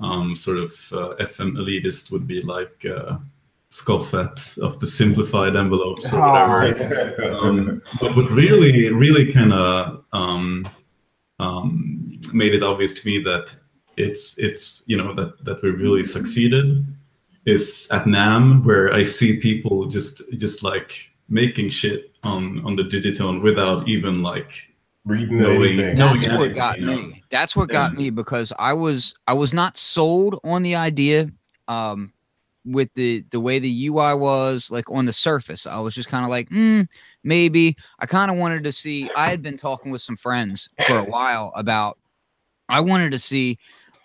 um, sort of uh, FM elitist would be like uh, scoff at of the simplified envelopes or whatever. Um, but what really, really kind of um, um, made it obvious to me that it's it's you know that that we really succeeded is at NAMM where I see people just just like making shit on on the Digitone without even like Reading Knowing- anything. No, That's yeah, what got you know. me. That's what got me because I was I was not sold on the idea um with the the way the UI was like on the surface. I was just kind of like, mm, maybe. I kind of wanted to see I had been talking with some friends for a while about I wanted to see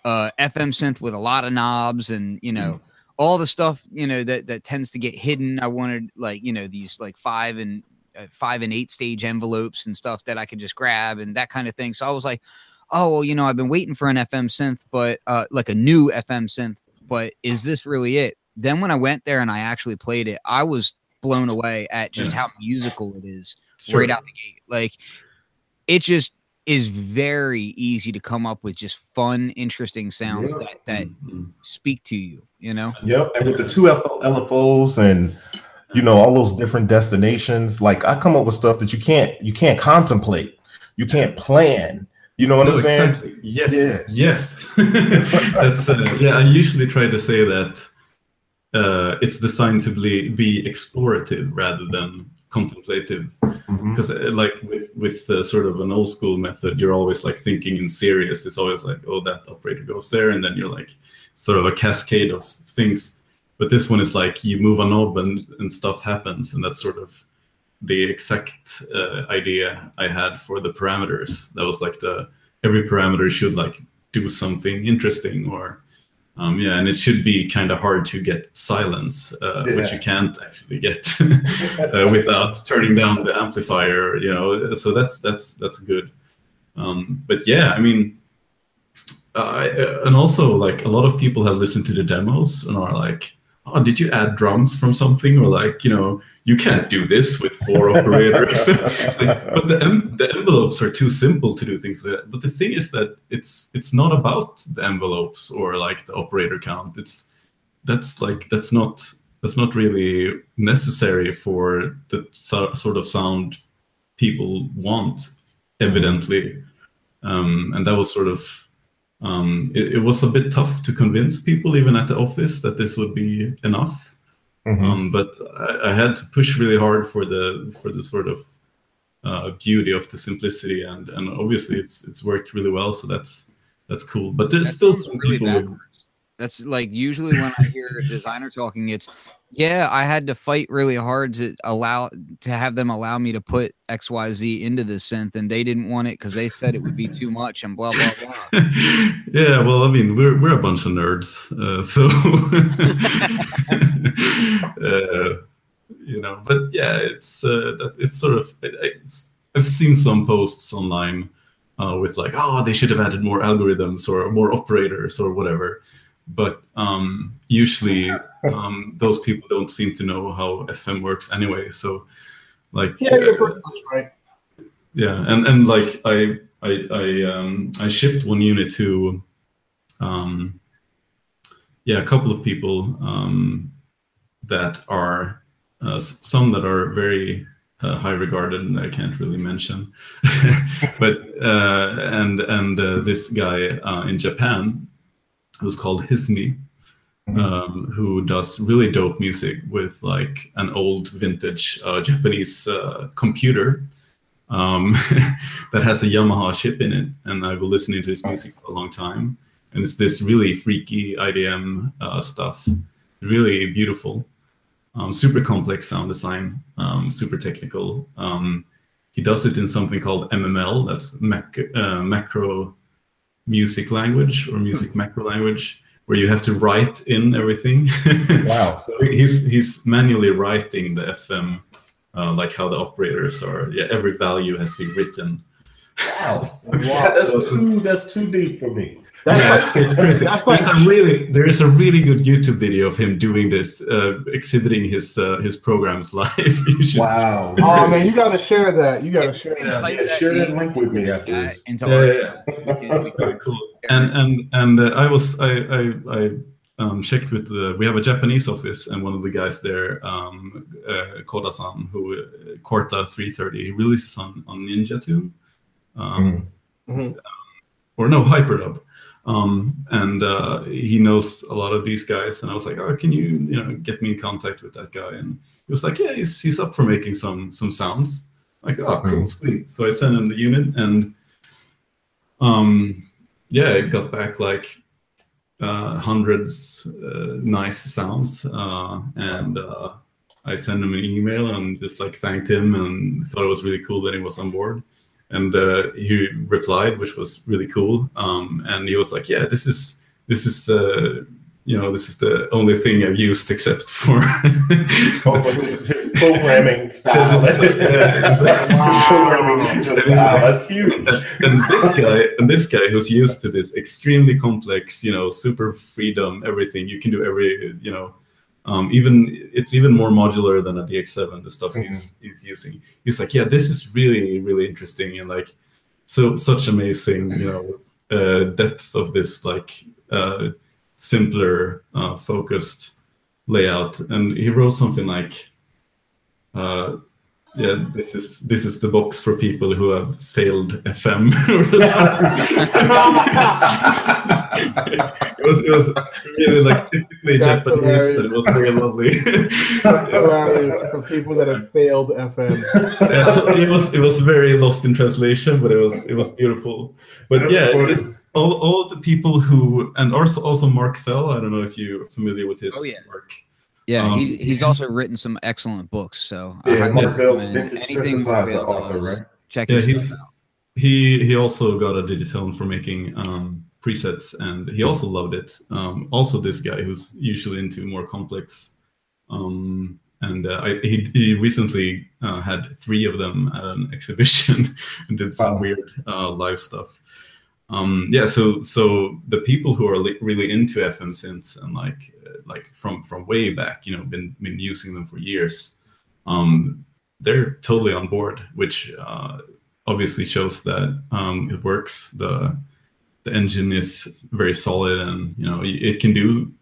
uh FM synth with a lot of knobs and you know all the stuff you know that that tends to get hidden. I wanted like you know these like five and uh, five and eight stage envelopes and stuff that I could just grab and that kind of thing. So I was like, oh well, you know, I've been waiting for an FM synth, but uh, like a new FM synth, but is this really it? Then when I went there and I actually played it, I was blown away at just Yeah. how musical it is Sure. right out the gate. Like it just is very easy to come up with just fun, interesting sounds Yeah. that that Mhm. speak to you. You know, Yep, and with the two LFOs and you know all those different destinations, like I come up with stuff that you can't you can't contemplate, you can't plan. You know what No, I'm saying? exactly. Yes. Yeah. Yes. That's uh, yeah. I usually try to say that uh, it's designed to be, be explorative rather than contemplative. Because uh, like with with uh, sort of an old school method, you're always like thinking in serious. It's always like, oh, that operator goes there, and then you're like sort of a cascade of things. But this one is like you move a knob and and stuff happens, and that's sort of the exact uh, idea I had for the parameters. That was like the every parameter should like do something interesting or um, yeah, and it should be kind of hard to get silence, uh, which you can't actually get uh, without turning down the amplifier. You know, so that's that's that's good. Um, but yeah, I mean, uh, and also like a lot of people have listened to the demos and are like, "Oh, did you add drums from something?" Or like, you know, you can't do this with four operators. Like, but the the envelopes are too simple to do things like that. But the thing is that it's it's not about the envelopes or like the operator count. It's that's like that's not that's not really necessary for the so, sort of sound people want evidently um, and that was sort of um, it, it was a bit tough to convince people even at the office that this would be enough Mhm. um, but I, I had to push really hard for the for the sort of uh, beauty of the simplicity and and obviously it's it's worked really well so that's that's cool but there's That still some really people who- backwards. That's like usually when I hear a designer talking, it's yeah, I had to fight really hard to allow to have them allow me to put XYZ into the synth, and they didn't want it because they said it would be too much and blah blah blah. yeah, well, I mean, we're we're a bunch of nerds, uh, so uh, you know. But yeah, it's uh, it's sort of it, it's, I've seen some posts online uh, with like, oh, they should have added more algorithms or more operators or whatever. But um, usually, um, those people don't seem to know how FM works anyway. So, like, Yeah, you're pretty much right. yeah and and like i i i um i shipped one unit to um yeah a couple of people um that are uh, some that are very uh, high regarded and i can't really mention but uh and and uh, this guy uh, in japan who's called hismi um, who does really dope music with like an old vintage uh, Japanese uh, computer um, that has a Yamaha chip in it, and I've been listening to his music for a long time. And it's this really freaky IDM uh, stuff, really beautiful, um, super complex sound design, um, super technical. Um, he does it in something called MML, that's mac- uh, macro music language or music macro language, where you have to write in everything. Wow. so he's he's manually writing the FM uh, like how the operators are. Yeah, every value has to be written. Wow. That's too that's too deep for me. That's Yeah, like, it's crazy. that's like There's a really there is a really good YouTube video of him doing this, uh, exhibiting his uh, his programs live. You should- Wow. oh man, you gotta share that. You gotta share can that. type Yeah, share that link with me into after this. into Yeah, yeah, chat. We can- Very cool. And and and uh, I was I I, I um, checked with the we have a Japanese office and one of the guys there, um, uh, Koda-san, who uh, Quarta 330 he releases on on Ninja Tune. Um, Mhm. or no hyperdub um, and uh, he knows a lot of these guys. And I was like, "Oh, can you you know get me in contact with that guy?" And he was like, "Yeah, he's, he's up for making some some sounds." Like, oh, cool, Mhm. sweet. So I sent him the unit, and um, yeah, it got back like uh, hundreds uh, nice sounds, uh, and uh, I sent him an email and just like thanked him and thought it was really cool that he was on board. And uh, he replied, which was really cool. Um, and he was like, "Yeah, this is this is uh, you know this is the only thing I've used except for." Oh, his, his programming style. Yeah, programming style. That's huge. and this guy and this guy who's used to this extremely complex you know super freedom everything you can do every you know um, even it's even more modular than a dx7 the stuff he's he's using. He's like yeah this is really really interesting and like so such amazing you know uh, depth of this like uh, simpler uh, focused layout. And he wrote something like uh, yeah, this is this is the box for people who have failed FM. it was it was really like typically That's Japanese, hilarious. and it was very lovely. That's hilarious for people that have failed FM. Yeah, so it was it was very lost in translation, but it was it was beautiful. But That's yeah, it's all all the people who and also also Mark Fell. I don't know if you're familiar with his Oh, yeah. work. Yeah, Um, he, he's also written some excellent books. So Yeah, highly Mark Fell, recommend anything Mark synthesizer author, does. right? Check Yeah, his stuff out. he he also got a Digitone for making um, presets, and he also loved it. Um, also, this guy who's usually into more complex, um, and uh, I, he he recently uh, had three of them at an exhibition and did some Wow. weird uh, live stuff. Um, yeah, so so the people who are li- really into FM synths and like uh, like from from way back, you know, been been using them for years. Um, they're totally on board, which uh, obviously shows that um, it works. the The engine is very solid, and you know it can do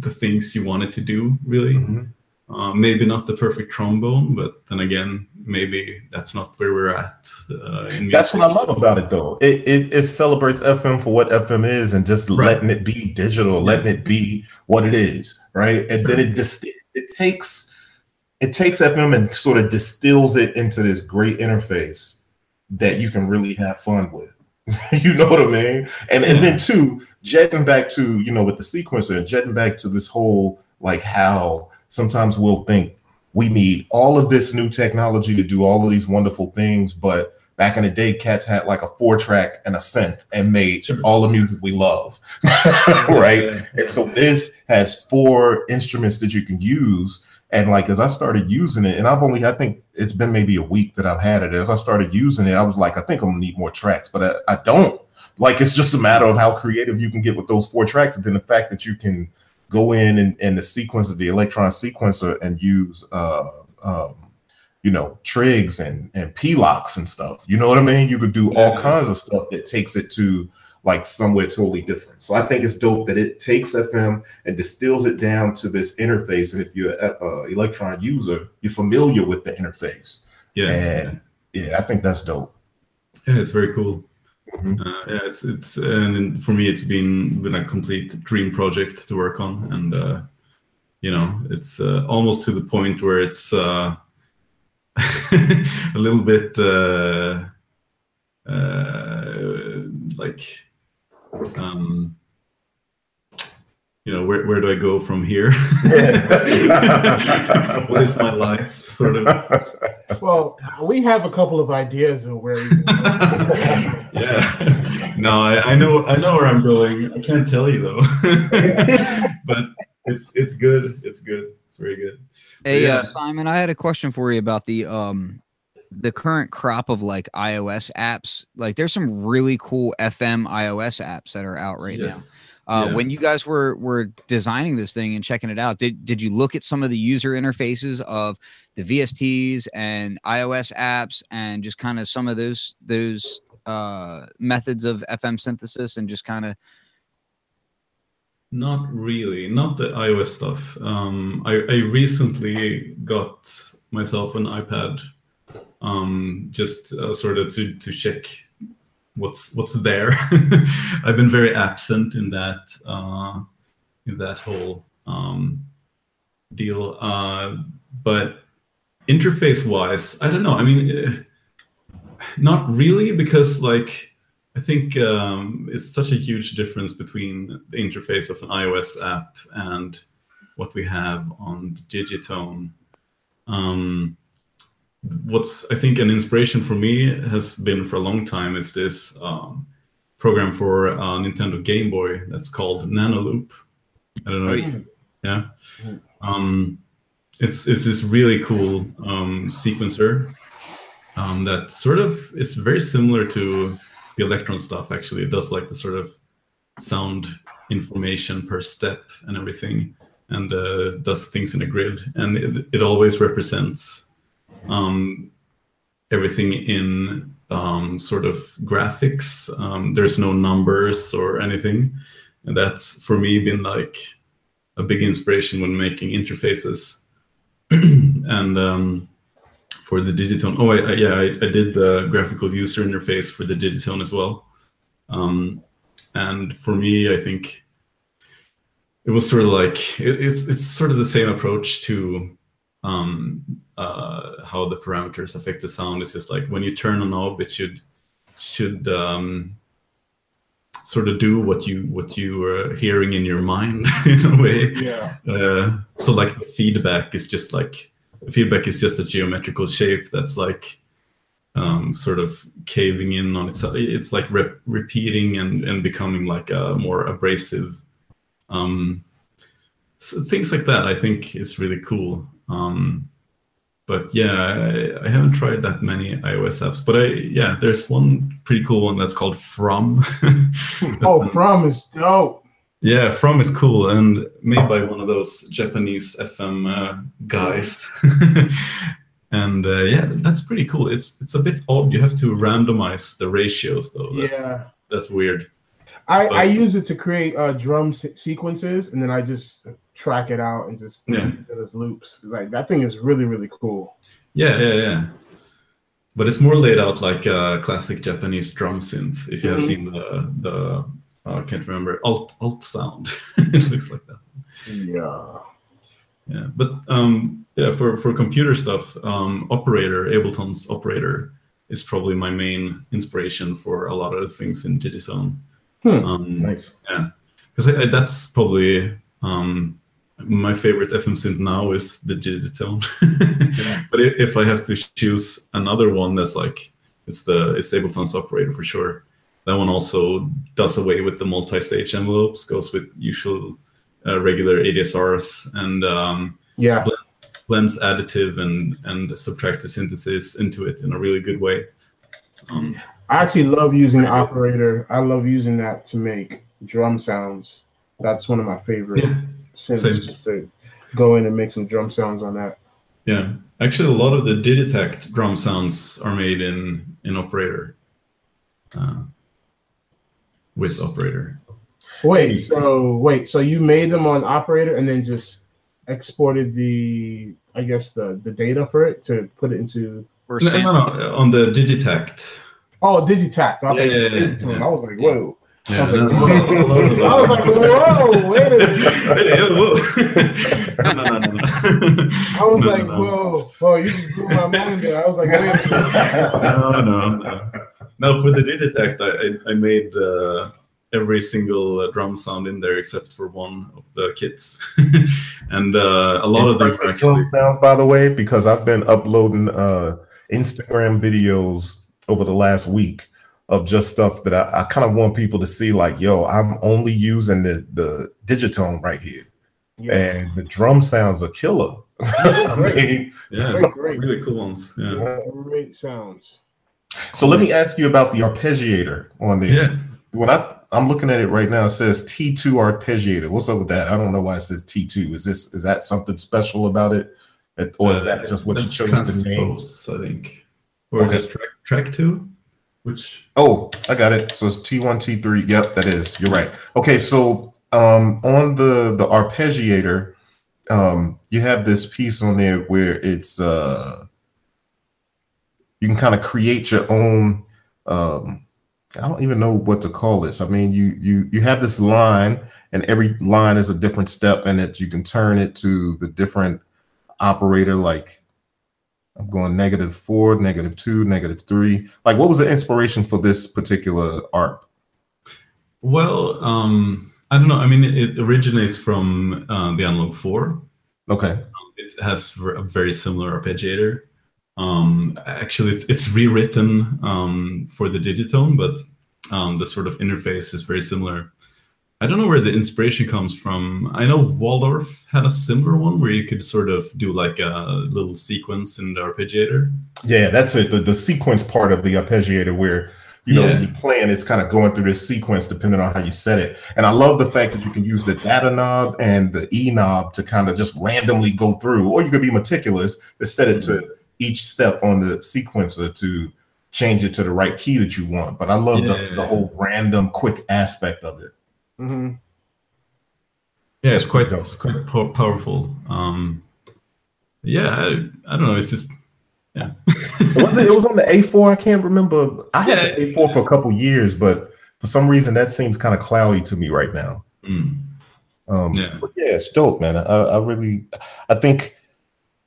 the things you want it to do. Really, Mhm. Uh, maybe not the perfect trombone, but then again, maybe that's not where we're at. Uh, in That's what I love about it, though. It, it it celebrates FM for what FM is, and just Right. letting it be digital, letting it be what it is, right? And then it just it takes it takes FM and sort of distills it into this great interface that you can really have fun with. you know what I mean? And and then too, jetting back to you know with the sequencer, jetting back to this whole like how sometimes we'll think we need all of this new technology to do all of these wonderful things, but back in the day, cats had like a four track and a synth and made Sure. all the music we love, right? Yeah. And so this has four instruments that you can use. And like as I started using it, and I've only I think it's been maybe a week that I've had it. As I started using it, I was like, I think I'm gonna need more tracks, but I, I don't. Like it's just a matter of how creative you can get with those four tracks, and then the fact that you can go in and, and the sequence of the Elektron sequencer and use uh um you know trigs and and p locks and stuff. You know what i mean? You could do all kinds of stuff that takes it to like somewhere totally different. So i think it's dope that it takes fm and distills it down to this interface. And if you're an uh, Elektron user you're familiar with the interface. Yeah, And- yeah i think that's dope. Yeah, it's very cool. Mhm. Uh, yeah, it's it's and for me, it's been been a complete dream project to work on, and uh, you know, it's uh, almost to the point where it's uh, a little bit uh, uh, like, um, you know, where where do I go from here? what is my life, sort of? Well, we have a couple of ideas of where. You yeah. No, I, I know I know where I'm going. I can't tell you though. but it's it's good. It's good. It's very good. Hey, Yeah. uh, Simon, I had a question for you about the um the current crop of like iOS apps. Like, there's some really cool FM iOS apps that are out right now. Uh, Yeah. When you guys were were designing this thing and checking it out, did did you look at some of the user interfaces of the VSTs and iOS apps and just kind of some of those those uh, methods of FM synthesis and just kind of Not really. Not the iOS stuff. Um, I, I recently got myself an iPad, um, just uh, sort of to to check what's what's there. I've been very absent in that uh, in that whole um, deal. Uh, but interface wise, I don't know. I mean, uh, not really because like I think um, it's such a huge difference between the interface of an iOS app and what we have on the Digitone. Um, what's I think an inspiration for me has been for a long time is this um, program for uh, Nintendo Game Boy that's called Nanoloop. I don't know. If, yeah. It's it's this really cool um, sequencer um, that sort of is very similar to the Elektron stuff. Actually, it does like the sort of sound information per step and everything, and uh, does things in a grid, and it, it always represents um, everything in um, sort of graphics. Um, there's no numbers or anything, and that's for me been like a big inspiration when making interfaces. and um, for the Digitone, oh I, I, yeah, I, I, did the graphical user interface for the Digitone as well. Um, and for me, I think it was sort of like it, it's it's sort of the same approach to um, uh, how the parameters affect the sound. It's just like when you turn a knob, it should should um, sort of do what you what you are hearing in your mind in a way. Yeah. Uh, so like the feedback is just like feedback is just a geometrical shape that's like um, sort of caving in on itself. It's like rep- repeating and and becoming like a more abrasive. Um, so things like that, I think, is really cool. Um, but yeah, I, I, haven't tried that many iOS apps. But I yeah, there's one pretty cool one that's called From. oh, From is dope. Yeah, From is cool and made by one of those Japanese FM uh, guys. and uh, yeah, that's pretty cool. It's it's a bit odd. You have to randomize the ratios though. That's, yeah, that's weird. I, but, I use it to create uh, drum se- sequences, and then I just track it out and just yeah. those loops. Like that thing is really really cool. Yeah, yeah, yeah. But it's more laid out like a classic Japanese drum synth. If you mm-hmm. have seen the the uh, I can't remember alt alt sound. it looks like that. Yeah. Yeah, but um, yeah, for for computer stuff, um, operator Ableton's operator is probably my main inspiration for a lot of things in Digitone. Hmm. Um, nice. Yeah, because that's probably um, my favorite FM synth now is the Digitone. yeah. But if I have to choose another one, that's like it's the it's Ableton's operator for sure. That one also does away with the multi-stage envelopes, goes with usual uh, regular ADSRs, and um, yeah, blends additive and and subtractive synthesis into it in a really good way. Um, I actually love using the operator. I love using that to make drum sounds. That's one of my favorite yeah, synths. Same. Just to go in and make some drum sounds on that. Yeah, actually, a lot of the Digitakt drum sounds are made in in operator. Uh, with operator. Wait, so wait, so you made them on operator and then just exported the, I guess the the data for it to put it into. No, no, no, on the Digitakt. Oh, Digitakt. Okay, yeah, yeah, yeah, yeah, I was like, whoa. Yeah, I, was like, whoa. I was like, whoa, wait a minute. whoa. no, no, no, no. I was no, like, no, whoa, whoa, you just blew my mind there. I was like, wait a minute. no, no, no. No, for the Digitakt, I, I, I made uh, every single uh, drum sound in there except for one of the kits. and uh, a lot of them are actually... sounds, by the way, because I've been uploading uh, Instagram videos over the last week of just stuff that I, I kind of want people to see like, yo, I'm only using the, the digitone right here. Yeah. And the drum sounds are killer. I mean, yeah, great, great. really cool ones. Yeah. Great sounds. So let me ask you about the arpeggiator on the Yeah. When I I'm looking at it right now, it says T2 arpeggiator. What's up with that? I don't know why it says T2. Is this is that something special about it? Or is that uh, just what you chose to name? I think. Or okay. track track two? Which oh, I got it. So it's T1, T3. Yep, that is. You're right. Okay, so um on the the arpeggiator, um, you have this piece on there where it's uh you can kind of create your own um I don't even know what to call this. I mean, you you you have this line, and every line is a different step in it. You can turn it to the different operator. Like I'm going negative four, negative two, negative three. Like, what was the inspiration for this particular art? Well, um, I don't know. I mean, it originates from uh, the Analog Four. Okay. It has a very similar arpeggiator. Um, actually, it's, it's rewritten um, for the Digitone, but um, the sort of interface is very similar. I don't know where the inspiration comes from. I know Waldorf had a similar one where you could sort of do like a little sequence in the arpeggiator. Yeah, that's it. The, the sequence part of the arpeggiator where you know, yeah. you're playing, it's kind of going through this sequence depending on how you set it. And I love the fact that you can use the data knob and the E knob to kind of just randomly go through, or you could be meticulous to set it to each step on the sequencer to change it to the right key that you want. But I love yeah. the, the whole random quick aspect of it. Mm-hmm. Yeah, it's quite it's quite powerful. Um, yeah, I, I don't know. It's just yeah. was it? It was on the A4. I can't remember. I had yeah, the A4 for a couple years, but for some reason that seems kind of cloudy to me right now. Mm. Um, yeah. But yeah, it's dope, man. I, I really, I think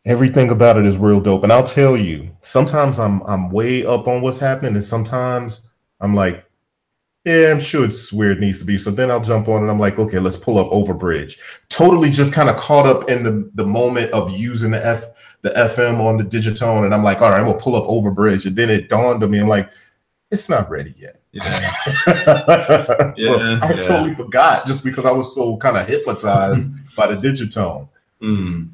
everything about it is real dope. And I'll tell you, sometimes I'm I'm way up on what's happening, and sometimes I'm like, yeah, I'm sure it's where it needs to be. So then I'll jump on and I'm like, okay, let's pull up Overbridge. Totally just kind of caught up in the, the moment of using the F the FM on the Digitone, and I'm like, all right, I'm gonna pull up Overbridge. And then it dawned on me, I'm like, it's not ready yet. Yeah. so yeah, I yeah. totally forgot just because I was so kind of hypnotized by the Digitone. Mm.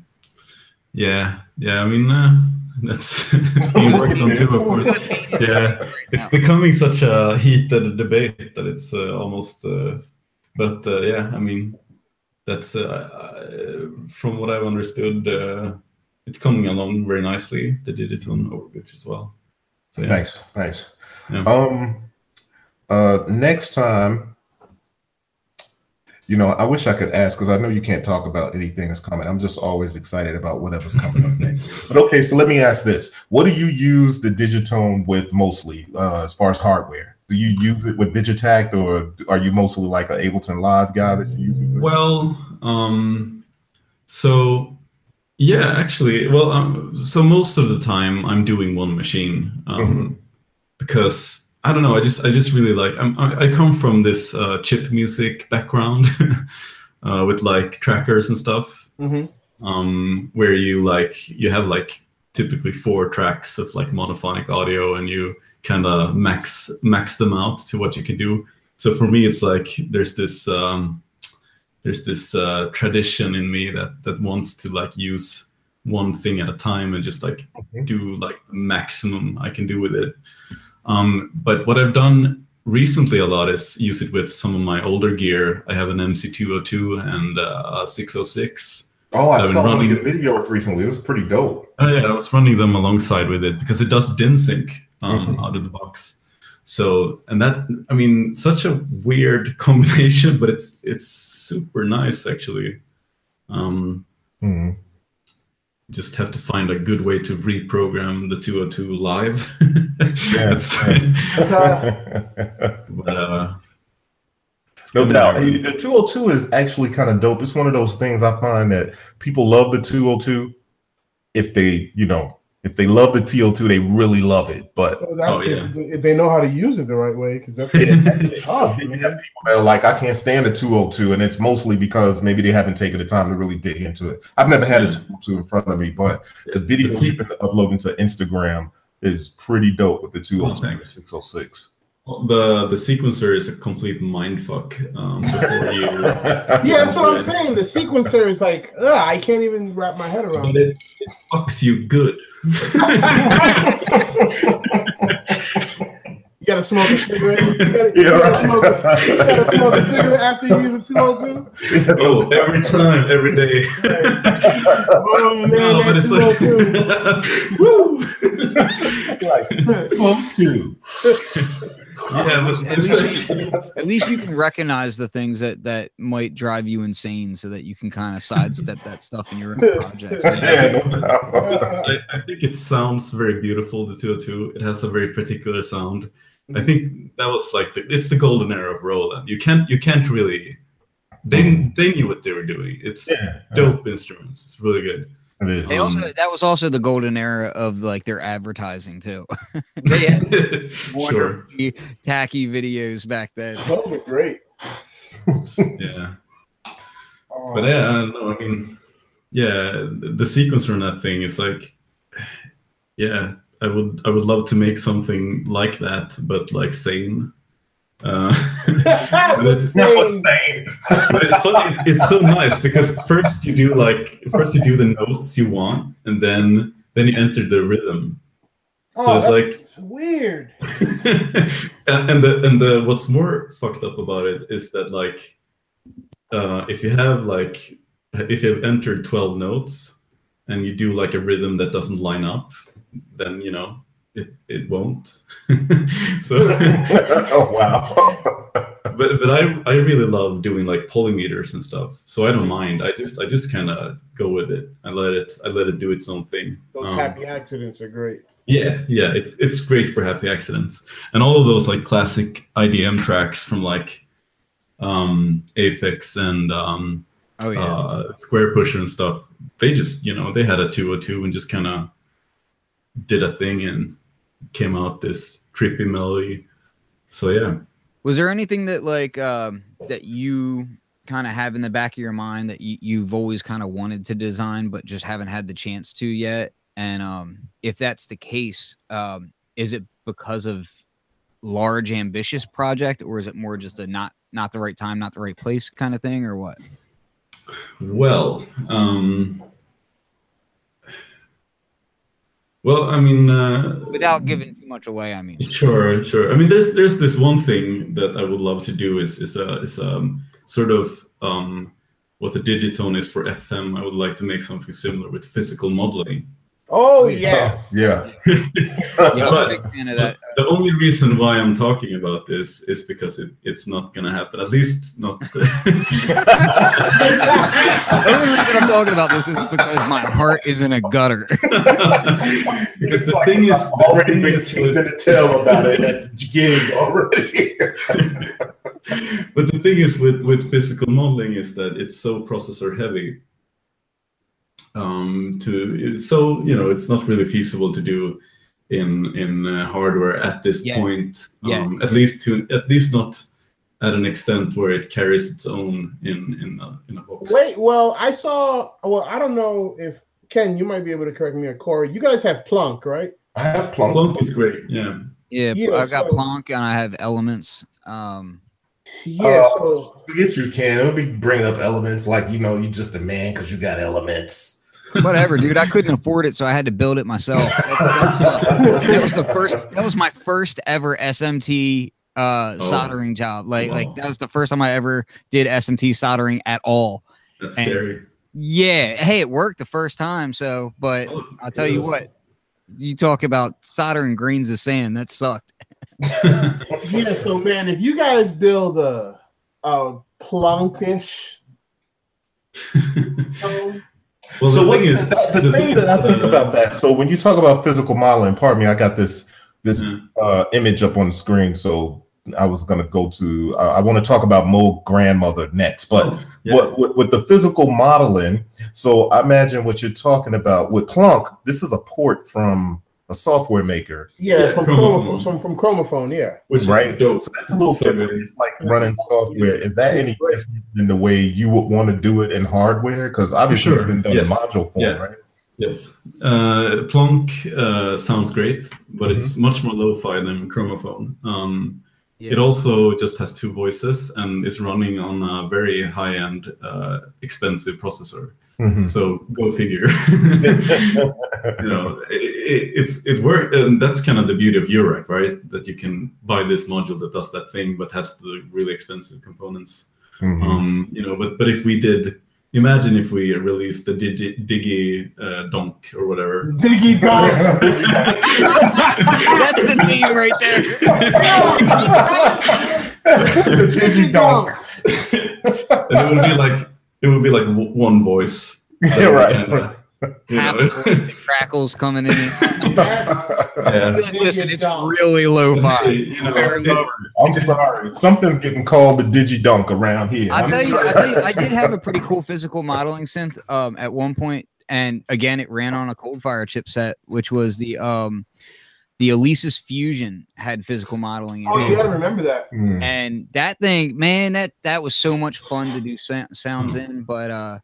Yeah, yeah. I mean, uh, that's being worked on too, of course. Yeah, it's becoming such a heated debate that it's uh, almost. Uh, but uh, yeah, I mean, that's uh, from what I've understood uh, it's coming along very nicely. They did it on Overbridge as well. So, yeah. Nice, nice. Yeah. Um, uh, next time, you know, I wish I could ask because I know you can't talk about anything that's coming. I'm just always excited about whatever's coming up next. But okay, so let me ask this: What do you use the Digitone with mostly, uh, as far as hardware? Do you use it with Digitakt, or are you mostly like an Ableton Live guy that you use it with? Well, um, so yeah, actually, well, um, so most of the time I'm doing one machine um, mm-hmm. because I don't know. I just I just really like. I'm, i come from this uh, chip music background uh, with like trackers and stuff, mm-hmm. um, where you like you have like typically four tracks of like monophonic audio, and you kind of max max them out to what you can do. So for me, it's like there's this. Um, there's this uh, tradition in me that that wants to like use one thing at a time and just like okay. do like the maximum I can do with it. Um, but what I've done recently a lot is use it with some of my older gear. I have an MC202 and uh, a 606. Oh, I saw running... one of your videos recently. It was pretty dope. Oh, yeah, I was running them alongside with it because it does DIN sync um, mm-hmm. out of the box. So, and that, I mean, such a weird combination, but it's it's super nice actually. Um, mm. Just have to find a good way to reprogram the 202 live. but uh, no doubt. the 202 is actually kind of dope. It's one of those things I find that people love the 202 if they, you know, if they love the 202, they really love it. But oh, yeah. if, if, they know how to use it the right way, because that's, that's tough. You people that are like, I can't stand the 202, and it's mostly because maybe they haven't taken the time to really dig into it. I've never had a 202 in front of me, but the video you've been uploading to Instagram is pretty dope with the 202 and 606. the the sequencer is a complete mind fuck. Um, you, yeah, that's what I'm saying. The sequencer is like, ugh, I can't even wrap my head around it. It fucks you good. You gotta smoke a cigarette. You gotta, you gotta, smoke, a, you gotta smoke a cigarette after you use a 202. Oh, every time, every day. oh man, no, but it's like, oh woo, like, smoke two yeah, but at least, you, at least you can recognize the things that that might drive you insane, so that you can kind of sidestep that stuff in your own projects. Yeah, I, I, think it sounds very beautiful. The 202, it has a very particular sound, I mm-hmm. think that was like the, it's the golden era of Roland. You can't you can't really they mm-hmm. they knew what they were doing. It's Yeah. dope instruments. It's really good. It is. They also Um, that was also the golden era of like their advertising too. they had sure. tacky videos back then. Those were great. Yeah. Oh, But yeah, uh, no, I mean, yeah, the, the sequencer in that thing is like, yeah, I would I would love to make something like that, but like sane. Uh, but it's, No, but it's funny. It's, it's so nice because first you do like first you do the notes you want, and then then you enter the rhythm. So oh, it's like that's weird. and, and the and the what's more fucked up about it is that like uh if you have like if you have entered 12 notes and you do like a rhythm that doesn't line up then you know it, it won't so oh wow. but but i i really love doing like polymeters and stuff so i don't mind i just i just kind of go with it i let it i let it do its own thing Those Um, happy accidents are great. yeah, yeah, it's it's great for happy accidents, and all of those like classic IDM tracks from like um, Aphex and um, Oh yeah. uh, Squarepusher and stuff. They just you know they had a 202 and just kind of did a thing and came out this trippy melody. So yeah, Was there anything that like um, that you kind of have in the back of your mind that you, you've always kind of wanted to design but just haven't had the chance to yet? And um, if that's the case, um, is it because of large ambitious project or is it more just a not not the right time, not the right place kind of thing or what? well, um, well, I mean, uh, Without giving too much away, I mean. Sure, sure. I mean, there's there's this one thing that I would love to do is is a is um sort of um what the digitone is for FM. I would like to make something similar with physical modeling. Oh yes. Yeah. Yeah, But- big fan of that. The only reason why I'm talking about this is because it, it's not gonna happen. At least not. The only reason I'm talking about this is because my heart is in a gutter. because the like thing is, I've already been is keeping to tell about it at the gig already. but the thing is with with physical modeling is that it's so processor heavy um to so you know it's not really feasible to do in in uh, hardware at this Yeah. point Yeah. um at least to at least not at an extent where it carries its own in in a, in a box Wait, well, I saw. Well, I don't know if Ken, you might be able to correct me or Corey. You guys have Plonk, right? I have plonk. Plonk is great yeah Yeah, Yeah, I've got so- Plonk and I have Elements. Um, Yeah. Uh, so Forget you, Ken. It'll be bringing up elements like you know you're just a man because you got elements. Whatever, dude. I couldn't afford it, so I had to build it myself. That, that's, uh, that was the first. That was my first ever SMT uh, Oh. soldering job. Like, Wow. like that was the first time I ever did SMT soldering at all. that's And- scary Yeah, hey, it worked the first time. So, but Oh, I'll tell you what. You talk about soldering grains of sand. That sucked. yeah, so man, if you guys build a a plunkish tone, well so the thing is the, the thing that I think uh, about that. So when you talk about physical modeling, pardon me, I got this this Yeah. uh, image up on the screen. So I was going to go to. Uh, I want to talk about Moog grandmother next, but oh, yeah. what with, with the physical modeling. So I imagine what you're talking about with Plonk. This is a port from a software maker, yeah, Yeah, from chromaphone. chromaphone, from, from chromaphone, yeah. which right? is dope So that's a little So different. It's like running software. Is that any different than the way you would want to do it in hardware? Because obviously it's been done Yes. in module form, Yeah. right? Yes. Uh, Plonk uh, sounds great, but Mm-hmm. it's much more lo-fi than Chromaphone. Um, Yeah. It also just has two voices and is running on a very high-end, uh, expensive processor. Mhm. So go figure. you know, it, it, it's it work, and that's kind of the beauty of Eurorack, right? That you can buy this module that does that thing, but has the really expensive components. Mhm. Um, you know, but but if we did, imagine if we released the Digi, Digi uh, Donk or whatever. Diggy dog. That's the name right there. the digidonk. and it would be like it would be like w- one voice. Yeah, right. Kinda- You half know? the crackles coming in. yeah. Listen, it's really low fi. You know, Very it- low. I'm sorry. Something's getting called the Digi Dunk around here. I'll tell you. I'll tell you, I did have a pretty cool physical modeling synth um, at one point, and again, it ran on a Coldfire chipset, which was the um, the Alesis Fusion had physical modeling in Oh, it. you gotta remember that. Mm. and that thing man that that was so much fun to do sa- sounds in but uh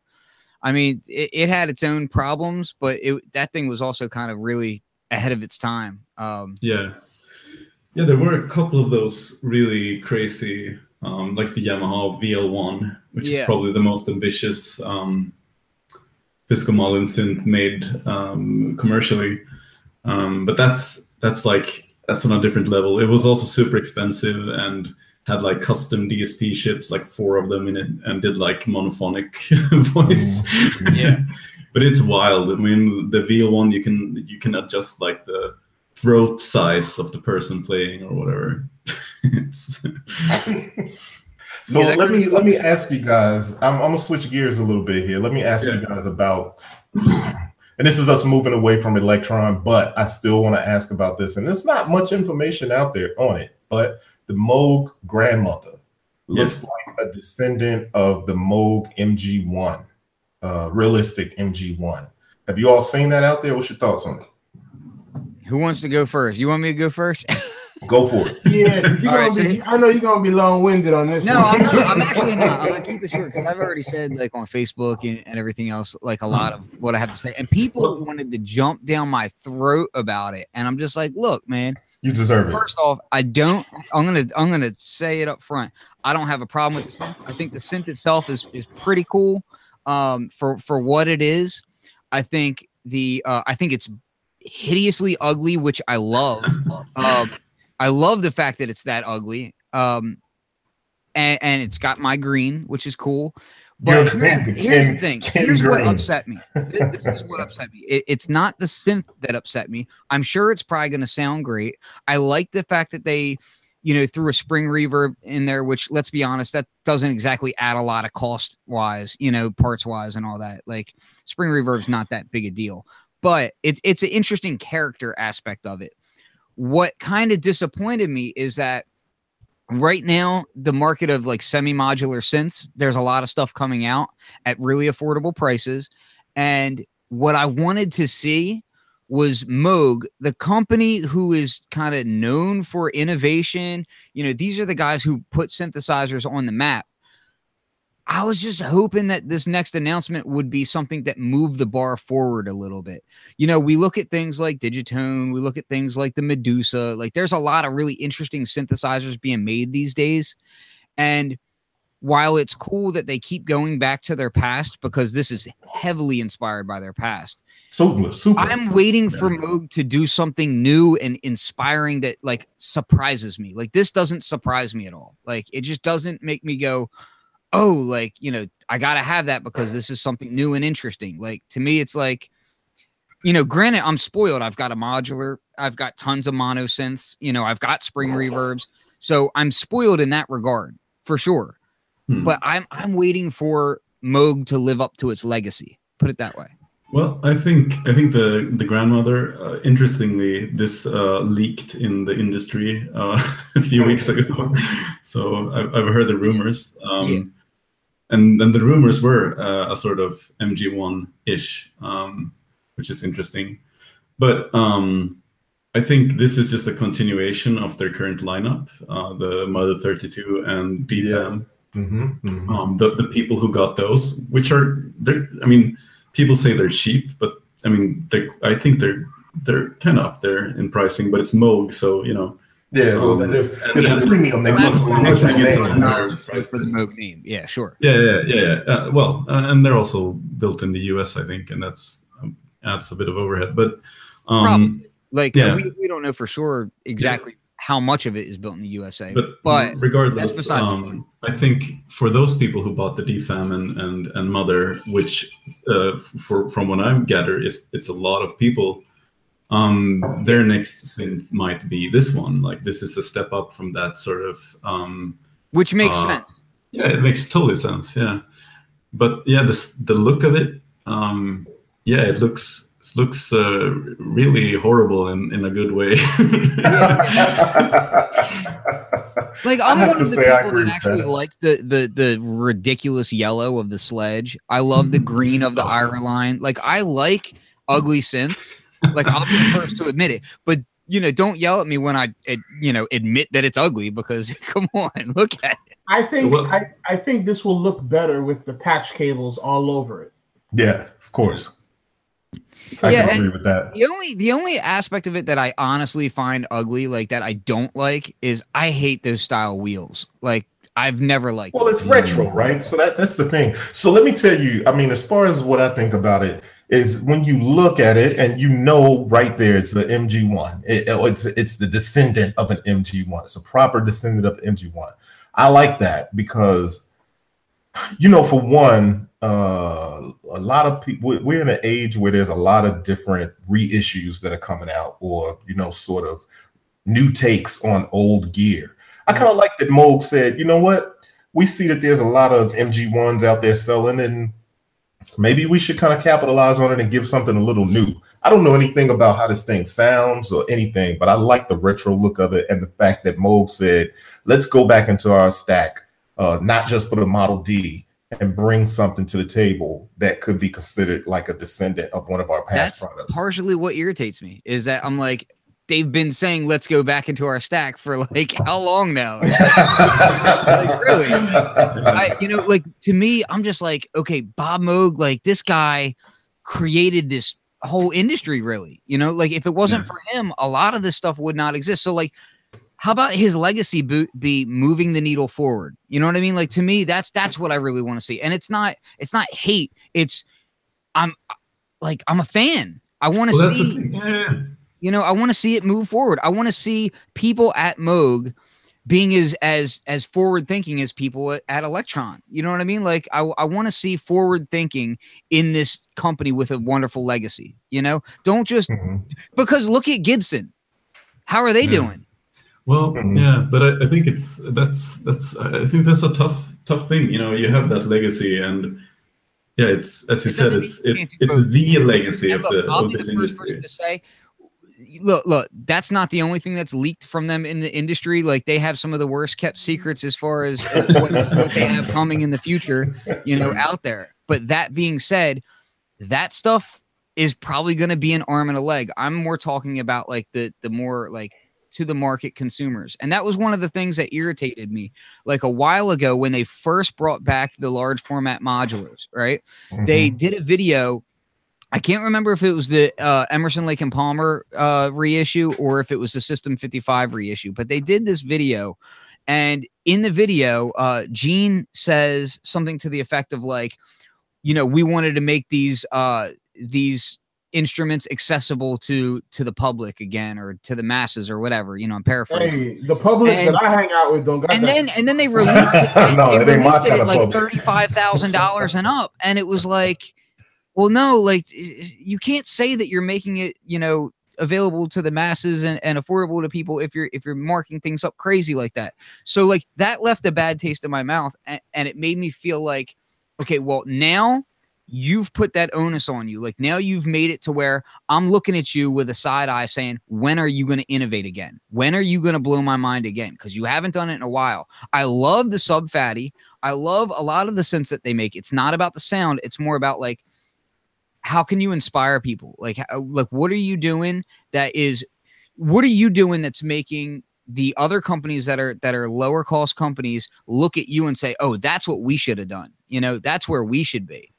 i mean it, it had its own problems but it that thing was also kind of really ahead of its time um Yeah. Yeah, there were a couple of those really crazy, um, like the Yamaha VL1, which Yeah. is probably the most ambitious um, physical modeling synth made um, commercially. Um, but that's that's like that's on a different level. It was also super expensive and had like custom DSP chips, like four of them in it, and did like monophonic voice. Yeah. but it's wild. I mean, the VL1 you can you can adjust like the throat size of the person playing or whatever. it's, So Yeah, let me let me ask you guys. I'm, I'm gonna switch gears a little bit here. Let me ask you guys about, and this is us moving away from Elektron, but I still want to ask about this. And there's not much information out there on it, but the Moog grandmother looks like a descendant of the Moog MG1, uh, realistic MG1. Have you all seen that out there? What's your thoughts on it? who wants to go first you want me to go first Go for it. Yeah, you All right, gonna be, so- I know you're gonna be long winded on this. no one. i'm not i'm actually not i'm gonna keep it short because i've already said like on facebook and, and everything else like a lot of what i have to say and people wanted to jump down my throat about it and i'm just like look man You deserve it. First off, I don't. I'm gonna. I'm gonna say it up front. I don't have a problem with the synth. I think the synth itself is is pretty cool. Um, for for what it is, I think the. Uh, I think it's hideously ugly, which I love. Um, I love the fact that it's that ugly. Um, and, and it's got my green, which is cool. But here's, here's the thing. Here's what upset me. This, this is what upset me. It- it's not the synth that upset me. I'm sure it's probably going to sound great. I like the fact that they, you know, threw a spring reverb in there, which let's be honest, that doesn't exactly add a lot of cost wise, you know, parts wise and all that. Like spring reverb's not that big a deal, but it's it's an interesting character aspect of it. What kind of disappointed me is that right now the market of like semi-modular synths there's a lot of stuff coming out at really affordable prices. And what i wanted to see was moog the company who is kind of known for innovation. You know these are the guys who put synthesizers on the map i was just hoping that this next announcement would be something that moved the bar forward a little bit you know, we look at things like Digitone, we look at things like the Medusa, like there's a lot of really interesting synthesizers being made these days. And while it's cool that they keep going back to their past because this is heavily inspired by their past, Super, super. I'm waiting for Moog to do something new and inspiring that like surprises me. Like this doesn't surprise me at all. Like it just doesn't make me go, oh, like, you know, I got to have that because this is something new and interesting. Like to me, it's like, you know, granted, I'm spoiled. I've got a modular, I've got tons of mono synths, you know, I've got spring reverbs. So I'm spoiled in that regard for sure. Hmm. But I'm I'm waiting for Moog to live up to its legacy. Put it that way. Well, I think I think the the grandmother. Uh, interestingly, this uh, leaked in the industry uh, a few weeks ago. So I've, I've heard the rumors, um, Yeah. And and the rumors were uh, a sort of MG1 ish, um, which is interesting. But um, I think this is just a continuation of their current lineup, uh, the Mother 32 and DFAM Mhm, mhm. um, the, the people who got those, which are they're I mean, people say they're cheap, but I mean, I think they're they're kind of up there in pricing, but it's Moog, so you know, yeah, well, um, there's, and there's a premium. They That's put why on I the it's name. on the- Knowledge price for the. Moog name. Yeah, sure. yeah, yeah, yeah, yeah. Uh, well, uh, and they're also built in the U.S., I think, and that's um, adds a bit of overhead. But um, Probably. Like yeah. we, we don't know for sure exactly how much of it is built in the USA. but, but regardless, that's besides um. I think for those people who bought the DFAM and and, and Mother, which uh, for from what I'm gather is it's a lot of people. Um, their next synth might be this one. Like this is a step up from that sort of. Um, which makes uh, sense. yeah, it makes totally sense. Yeah, but yeah, the the look of it. Um, yeah, it looks it looks uh, really horrible in in a good way. Like I'm one of the people that actually that. like the the the ridiculous yellow of the sledge. I love the green of the iron line. Like I like ugly synths. Like I'll be the first to admit it. But you know, don't yell at me when I you know admit that it's ugly because come on, look at it. I think well, I, I think this will look better with the patch cables all over it. Yeah, of course. I yeah, agree with that. The only the only aspect of it that I honestly find ugly, like that I don't like, is I hate those style wheels. Like I've never liked. Well, it's retro, right? So that that's the thing. So let me tell you. I mean, as far as what I think about it is, when you look at it and you know right there, it's the MG1. It, it's it's the descendant of an MG1. It's a proper descendant of MG1. I like that because, you know, for one, uh, a lot of people we're in an age where there's a lot of different reissues that are coming out or you know sort of new takes on old gear i kind of like that moog said you know what we see that there's a lot of mg1s out there selling and maybe we should kind of capitalize on it and give something a little new i don't know anything about how this thing sounds or anything but i like the retro look of it and the fact that moog said let's go back into our stack uh, not just for the model d and bring something to the table that could be considered like a descendant of one of our past That's products. Partially what irritates me is that I'm like, they've been saying let's go back into our stack for like how long now? Like, like, really? I, you know, like to me, I'm just like, okay, Bob Moog, like this guy created this whole industry, really. You know, like if it wasn't yeah. for him, a lot of this stuff would not exist. So like how about his legacy be moving the needle forward you know what i mean like to me that's that's what i really want to see and it's not it's not hate it's i'm like i'm a fan i want to well, see yeah. You know i want to see it move forward i want to see people at moog being as as as forward thinking as people at, Elektron. you know what i mean like i, I want to see forward thinking in this company with a wonderful legacy you know don't just mm-hmm. because look at gibson how are they yeah. doing well, mm-hmm. yeah, but I, I, think it's that's that's I think that's a tough tough thing. You know, you have that legacy, and yeah, it's as you it said, it's it's it's the legacy of the I'll of be the first person to say. Look, look, that's not the only thing that's leaked from them in the industry. Like they have some of the worst kept secrets as far as what, what they have coming in the future, you know, out there. But that being said, that stuff is probably going to be an arm and a leg. I'm more talking about like the the more like to the market consumers. And that was one of the things that irritated me. Like a while ago, when they first brought back the large format modulars, right? Mm-hmm. They did a video. I can't remember if it was the uh, Emerson Lake and Palmer uh, reissue or if it was the System 55 reissue, but they did this video. And in the video, uh, Gene says something to the effect of like, you know, we wanted to make these uh, these instruments accessible to to the public again or to the masses or whatever. You know, I'm paraphrasing. Hey, the public and, that I hang out with don't got And that. then and then they released it, no, they released it at like thirty five thousand dollars and up, and it was like, well, no, like you can't say that you're making it, you know, available to the masses and, and affordable to people if you're if you're marking things up crazy like that. So like that left a bad taste in my mouth, and, and it made me feel like, okay, well now you've put that onus on you. Like now you've made it to where I'm looking at you with a side eye saying, when are you going to innovate again? When are you going to blow my mind again? Because you haven't done it in a while. I love the Sub Phatty. I love a lot of the sense that they make. It's not about the sound, it's more about like, how can you inspire people? Like, how, like what are you doing that is, what are you doing that's making the other companies that are that are lower cost companies look at you and say, "Oh, that's what we should have done." You know, that's where we should be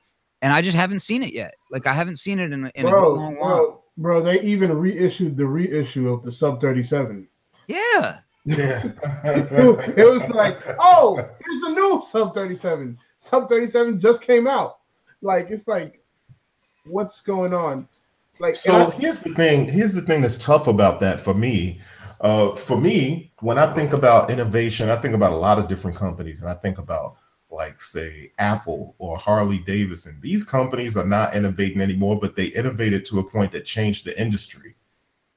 and I just haven't seen it yet. Like I haven't seen it in, a, in bro, a long while. Bro, bro, they even reissued the reissue of the Sub 37. Yeah. Yeah. it was like, oh, here's a new Sub 37. Sub 37 just came out. Like it's like, what's going on? Like so I, here's the thing. Here's the thing that's tough about that for me. Uh, for me, when I think about innovation, I think about a lot of different companies, and I think about like say Apple or Harley Davidson. These companies are not innovating anymore, but they innovated to a point that changed the industry.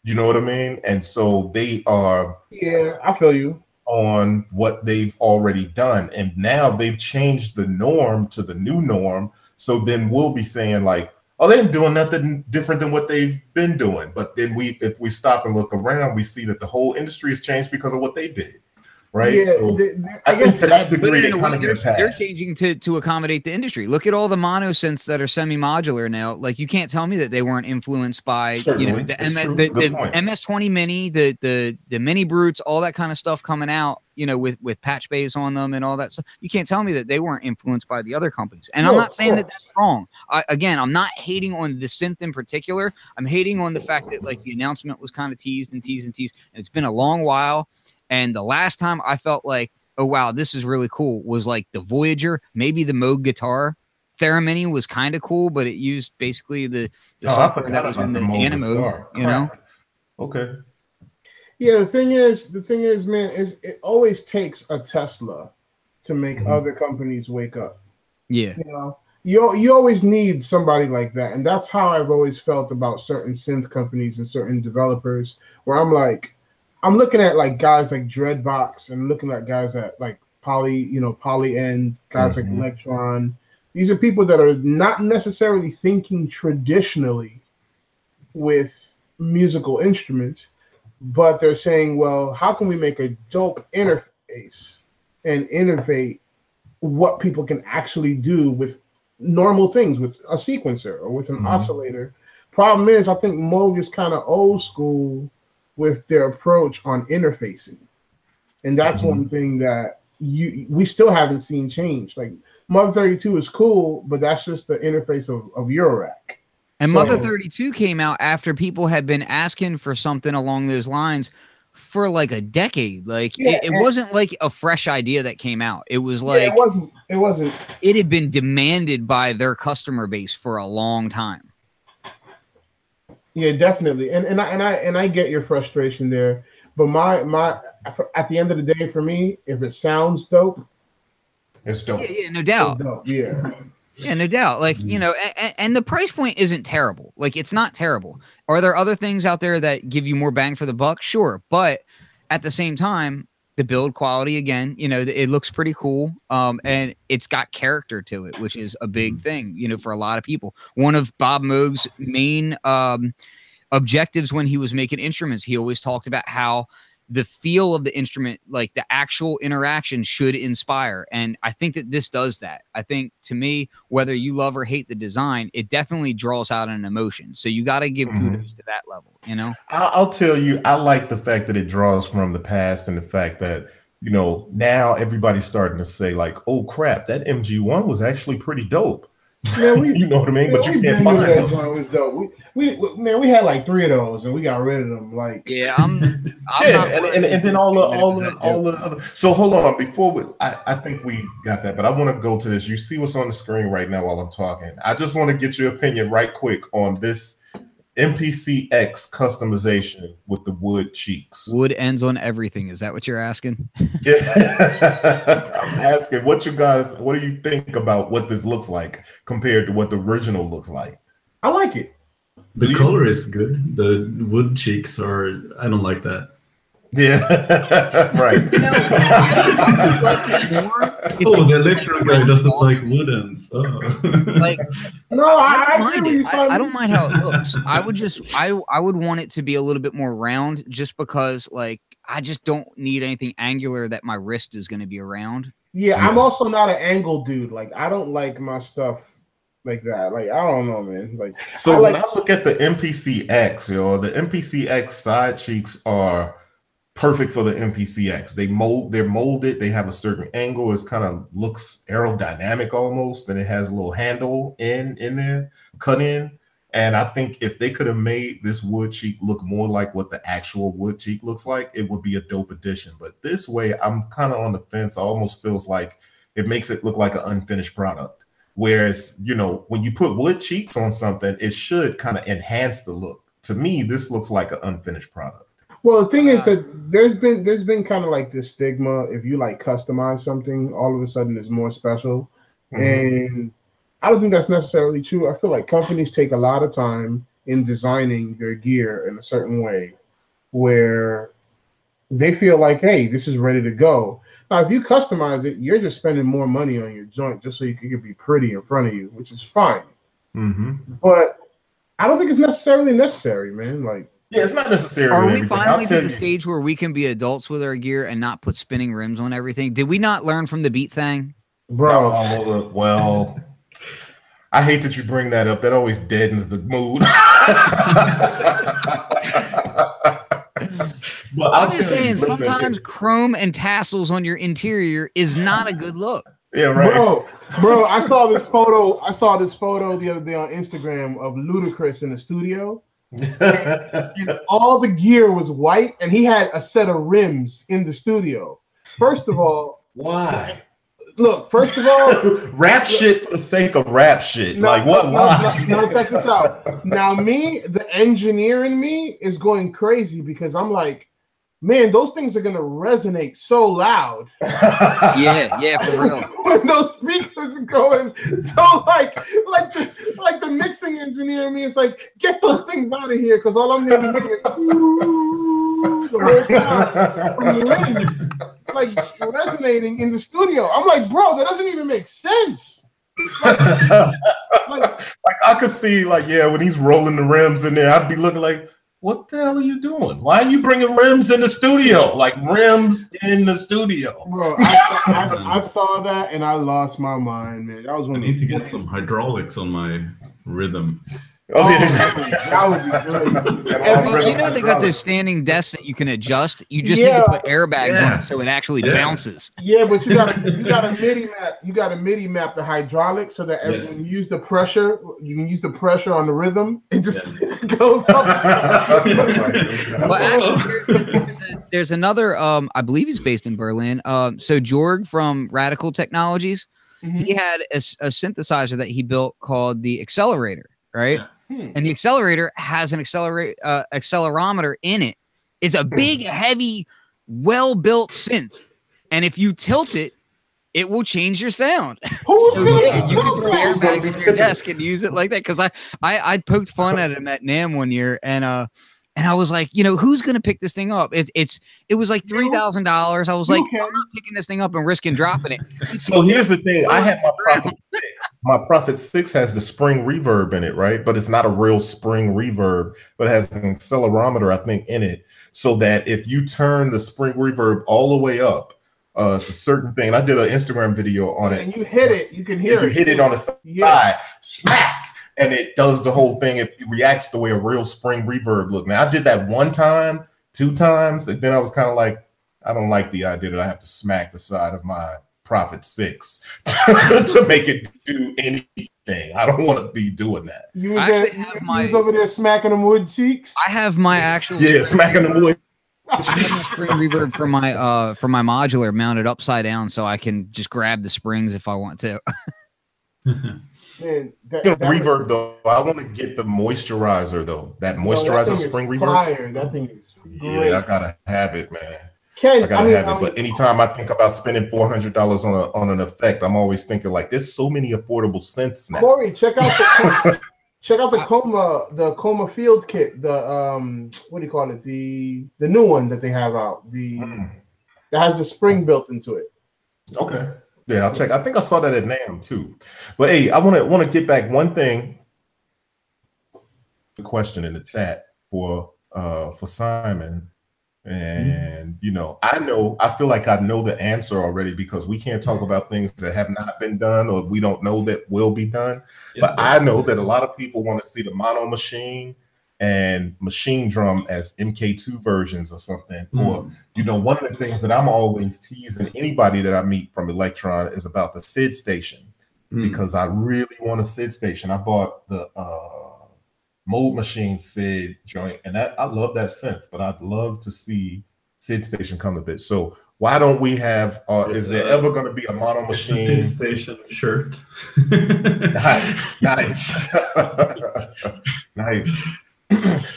You know what I mean? And so they are Yeah, I feel you on what they've already done. And now they've changed the norm to the new norm. So then we'll be saying like, oh, they ain't doing nothing different than what they've been doing. But then we, if we stop and look around, we see that the whole industry has changed because of what they did. Right. Yeah, so they- they- I think to that But degree, in they a kind way, of they're, get a pass. they're changing to to accommodate the industry. Look at all the mono synths that are semi-modular now. Like you can't tell me that they weren't influenced by you know the, M- the, the. MS20 Mini, the the the Mini Brutes, all that kind of stuff coming out. You know, with with patch bays on them and all that stuff. You can't tell me that they weren't influenced by the other companies. And I'm not of saying that that's wrong. I, again, I'm not hating on the synth in particular. I'm hating on the fact that like the announcement was kind of teased and teased and teased. And it's been a long while. And the last time I felt like, oh wow, this is really cool, was like the Voyager, maybe the Moog guitar. Theremini was kind of cool, but it used basically the, the Oh, software that was in the, Moog Animoog. guitar. You know, Okay. Yeah, the thing is, the thing is, man, is it always takes a Tesla to make Mhm. other companies wake up. yeah, You know, you you always need somebody like that, and that's how I've always felt about certain synth companies and certain developers. Where I'm like, I'm looking at like guys like Dreadbox and looking at guys at like Poly, you know, Polyend, guys Mhm. like Elektron. These are people that are not necessarily thinking traditionally with musical instruments, but they're saying, well, how can we make a dope interface and innovate what people can actually do with normal things, with a sequencer or with an Mhm. oscillator? Problem is, I think Moog is kind of old school with their approach on interfacing, and that's Mhm. one thing that you we still haven't seen change. Like Mother 32 is cool, but that's just the interface of, of Eurorack. And So- Mother 32 came out after people had been asking for something along those lines for like a decade. Like Yeah, it, it wasn't like a fresh idea that came out. It was Yeah, like it wasn't it wasn't it had been demanded by their customer base for a long time. Yeah, definitely, and and I and I and I get your frustration there, but my my at the end of the day, for me, if it sounds dope, It's dope. Yeah, yeah, no doubt. dope. Yeah, Yeah, no doubt. Like, you mm-hmm. know, and, and the price point isn't terrible. Like, it's not terrible. Are there other things out there that give you more bang for the buck? Sure. But at the same time, the build quality, again, you know, it looks pretty cool. Um, and it's got character to it, which is a big thing, you know, for a lot of people. One of Bob Moog's main um, objectives when he was making instruments, he always talked about how the feel of the instrument, like the actual interaction, should inspire. And I think that this does that. I think to me, whether you love or hate the design, it definitely draws out an emotion. So you got to give Mhm. kudos to that level, you know? I'll tell you, I like the fact that it draws from the past and the fact that you know now everybody's starting to say like, "Oh crap, that MG1 was actually pretty dope." Yeah, we- you know what I mean? but you we can't find that them. joint was dope. We, we, we- man, we had like three of those, and we got rid of them. Like, Yeah, I'm. I'm yeah, not and, and, and then all the all was the all dope. the other. So hold on, before we, I, I think we got that, but I want to go to this. You see what's on the screen right now while I'm talking. I just want to get your opinion right quick on this MPCX customization with the wood cheeks. Wood ends on everything. Is that what you're asking? Yeah, I'm asking what you guys, what do you think about what this looks like compared to what the original looks like? I like it. The color is good. The wood cheeks are. I don't like that. Yeah, right. You know, like more Oh, the electric guy doesn't ball. like woodens. Oh. like No, I I, don't I, mind it. I, I don't mind how it looks. I would just I I would want it to be a little bit more round just because like I just don't need anything angular that my wrist is going to be around. Yeah, I'm also not an angle dude. Like, I don't like my stuff like that. Like, I don't know, man. Like, So I when I look at the MPCX, yo, the MPCX side cheeks are perfect for the MPCX. They mold, they're molded. They have a certain angle. It's kind of looks aerodynamic almost, and it has a little handle in in there, cut in. And I think if they could have made this wood cheek look more like what the actual wood cheek looks like, it would be a dope addition. But this way, I'm kind of on the fence. It almost feels like it makes it look like an unfinished product. Whereas, you know, when you put wood cheeks on something, it should kind of enhance the look. To me, this looks like an unfinished product. Well, the thing is Uh, that there's been there's been kind of like this stigma. If you like customize something, all of a sudden it's more special. Mm-hmm. And I don't think that's necessarily true. I feel like companies take a lot of time in designing their gear in a certain way where they feel like, hey, this is ready to go. Now, if you customize it, you're just spending more money on your joint just so you can be pretty in front of you, which is fine. hmm but I don't think it's necessarily necessary, man. Like, Yeah, it's not necessary. Are we finally to the you. stage where we can be adults with our gear and not put spinning rims on everything? Did we not learn from the beat thing? bro, Oh, well, I hate that you bring that up. That always deadens the mood. but I'll I'm just tell you, saying, listen, sometimes chrome and tassels on your interior is not a good look. yeah, right. bro, bro. I saw this photo. I saw this photo the other day on Instagram of Ludacris in the studio, and all the gear was white, and he had a set of rims in the studio. First of all, Why? look. First of all, rap shit for the sake of rap shit. No, like what? no, Why? No, no, check this out. Now, me, the engineer in me is going crazy because I'm like, man, those things are gonna resonate so loud Yeah, yeah, for real. when those speakers are going. So like, like the like the mixing engineer in me is like, get those things out of here because all I'm gonna hearing is the whole time from the rims, like resonating in the studio. I'm like, bro, that doesn't even make sense. Like, like I could see, like, yeah, when he's rolling the rims in there, I'd be looking like, what the hell are you doing? Why are you bringing rims in the studio? Like rims in the studio. Bro, I, I, I saw that and I lost my mind, man. That was I need to get some hydraulics on my Rytm. Oh, Oh, yeah. that would be great. Well, you know they got those standing desks that you can adjust. You just need to put airbags on it so it actually Yeah. bounces. Yeah, but you got to you got to MIDI map. You got a MIDI map the hydraulics so that every- Yes. when you use the pressure, you can use the pressure on the Rytm. It just goes up. Well, actually, there's, there's, a- there's another. Um, I believe he's based in Berlin. Um, so Jorg from Radikal Technologies, Mhm. he had a synthesizer that he built called the Accelerator, right? Hmm. And the accelerator has an accelerate uh, accelerometer in it. It's a big, heavy, well-built synth, and if you tilt it, it will change your sound. Who's So yeah, you can throw? Airbags on your desk and use it like that. Because I, I I poked fun at him at NAMM one year, and uh, and I was like, you know, who's gonna pick this thing up? It's it's it was like three thousand dollars. I was like, can. I'm not picking this thing up and risking dropping it. So here's the thing. I have my Prophet Six. My Prophet Six has the spring reverb in it, right? But it's not a real spring reverb, but it has an accelerometer, I think, in it. So that if you turn the spring reverb all the way up, uh, it's a certain thing. I did an Instagram video on it. And you hit it, you can hear If you hit it on the side, Yeah. smack, and it does the whole thing. It reacts the way a real spring reverb look. Now I did that one time, two times, and then I was kind of like, I don't like the idea that I have to smack the side of my Prophet Six to make it do anything. I don't want to be doing that. You was, I actually there, have you my- was over there smacking them wood cheeks. I have my actual Yeah, smacking them wood. I my spring reverb for my uh for my modular mounted upside down, so I can just grab the springs if I want to. Man, that, that- reverb though, I want to get the moisturizer though. That that moisturizer is spring reverb. Fire. That thing is great. Yeah, I gotta have it, man. Ken, I gotta mean, have it. I But anytime I think about spending four hundred dollars on a on an effect, I'm always thinking like, there's so many affordable synths now. Corey, check out the check out the Koma the Koma Field Kit. The um, what do you call it? The the new one that they have out. The Mm, that has a spring built into it. okay, yeah, I'll check. I think I saw that at NAMM too. But hey, I want to want to get back one thing. The question in the chat for uh for Simon. And you know, I know I feel like I know the answer already because we can't talk about things that have not been done or we don't know that will be done. But I know that a lot of people want to see the Monomachine and Machinedrum as MK2 versions or something. Or, Mm. you know, one of the things that I'm always teasing anybody that I meet from Elektron is about the SidStation Mm. because I really want a SidStation. I bought the uh Mold Machine SID joint, and that I love that synth, but I'd love to see SidStation come a bit. So why don't we have uh is there Uh, ever gonna be a Monomachine? Sid Station shirt. nice, nice, nice.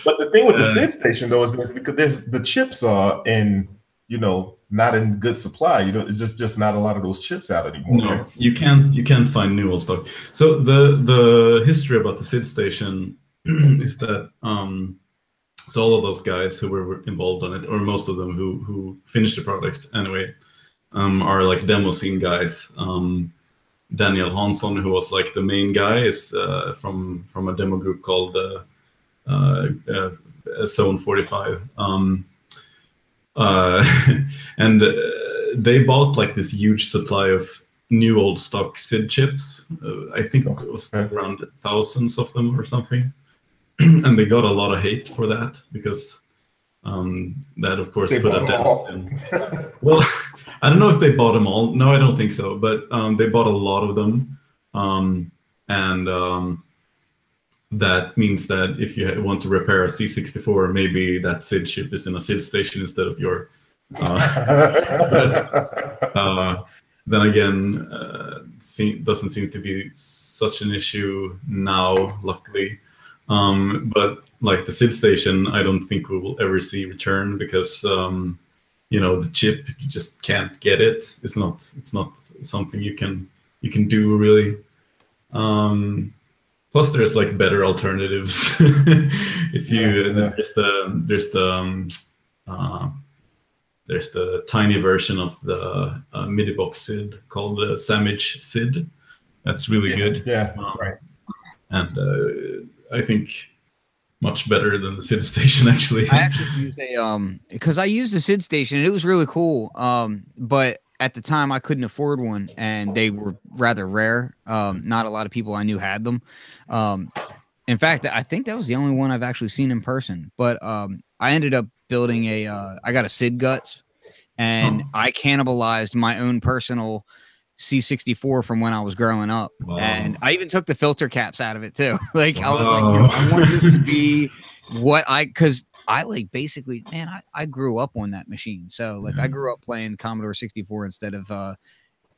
But the thing with the SidStation though is this because there's the chips are in you know not in good supply. You know, it's just just not a lot of those chips out anymore. No, you can't. You can't find new old stock. So the the history about the SidStation is that um, so all of those guys who were involved on it, or most of them who who finished the product anyway, um, are like demo scene guys. Um, Daniel Hansson, who was like the main guy, is uh, from from a demo group called uh, uh Zone 45. Um, uh, and uh, they bought like this huge supply of new old stock SID chips. I think it was around thousands of them or something. and they got a lot of hate for that because um, that of course they put a dent in. well, I don't know if they bought them all. No, I don't think so. But um, they bought a lot of them, um, and um, that means that if you want to repair a C64, maybe that SID chip is in a SidStation instead of your. Uh, but, uh, then again, uh, doesn't seem to be such an issue now, luckily. Um, but like the SidStation, I don't think we will ever see return because um, you know the chip you just can't get it. It's not it's not something you can you can do really. Um, plus, there's like better alternatives. if you yeah, yeah. there's the there's the um, uh, there's the tiny version of the uh, MIDIbox SID called the SammichSID. That's really yeah, good. Yeah, um, right. And uh, I think much better than the SID station actually. I actually use a um because I used the SidStation and it was really cool. Um, but at the time I couldn't afford one and they were rather rare. Um, not a lot of people I knew had them. Um, in fact, I think that was the only one I've actually seen in person. But um, I ended up building a. Uh, I got a SID guts, and oh. I cannibalized my own personal C64 from when I was growing up. Wow. And I even took the filter caps out of it too. like. I was like, I want this to be what I cuz I like basically, man, I, I grew up on that machine. So like I grew up playing Commodore 64 instead of uh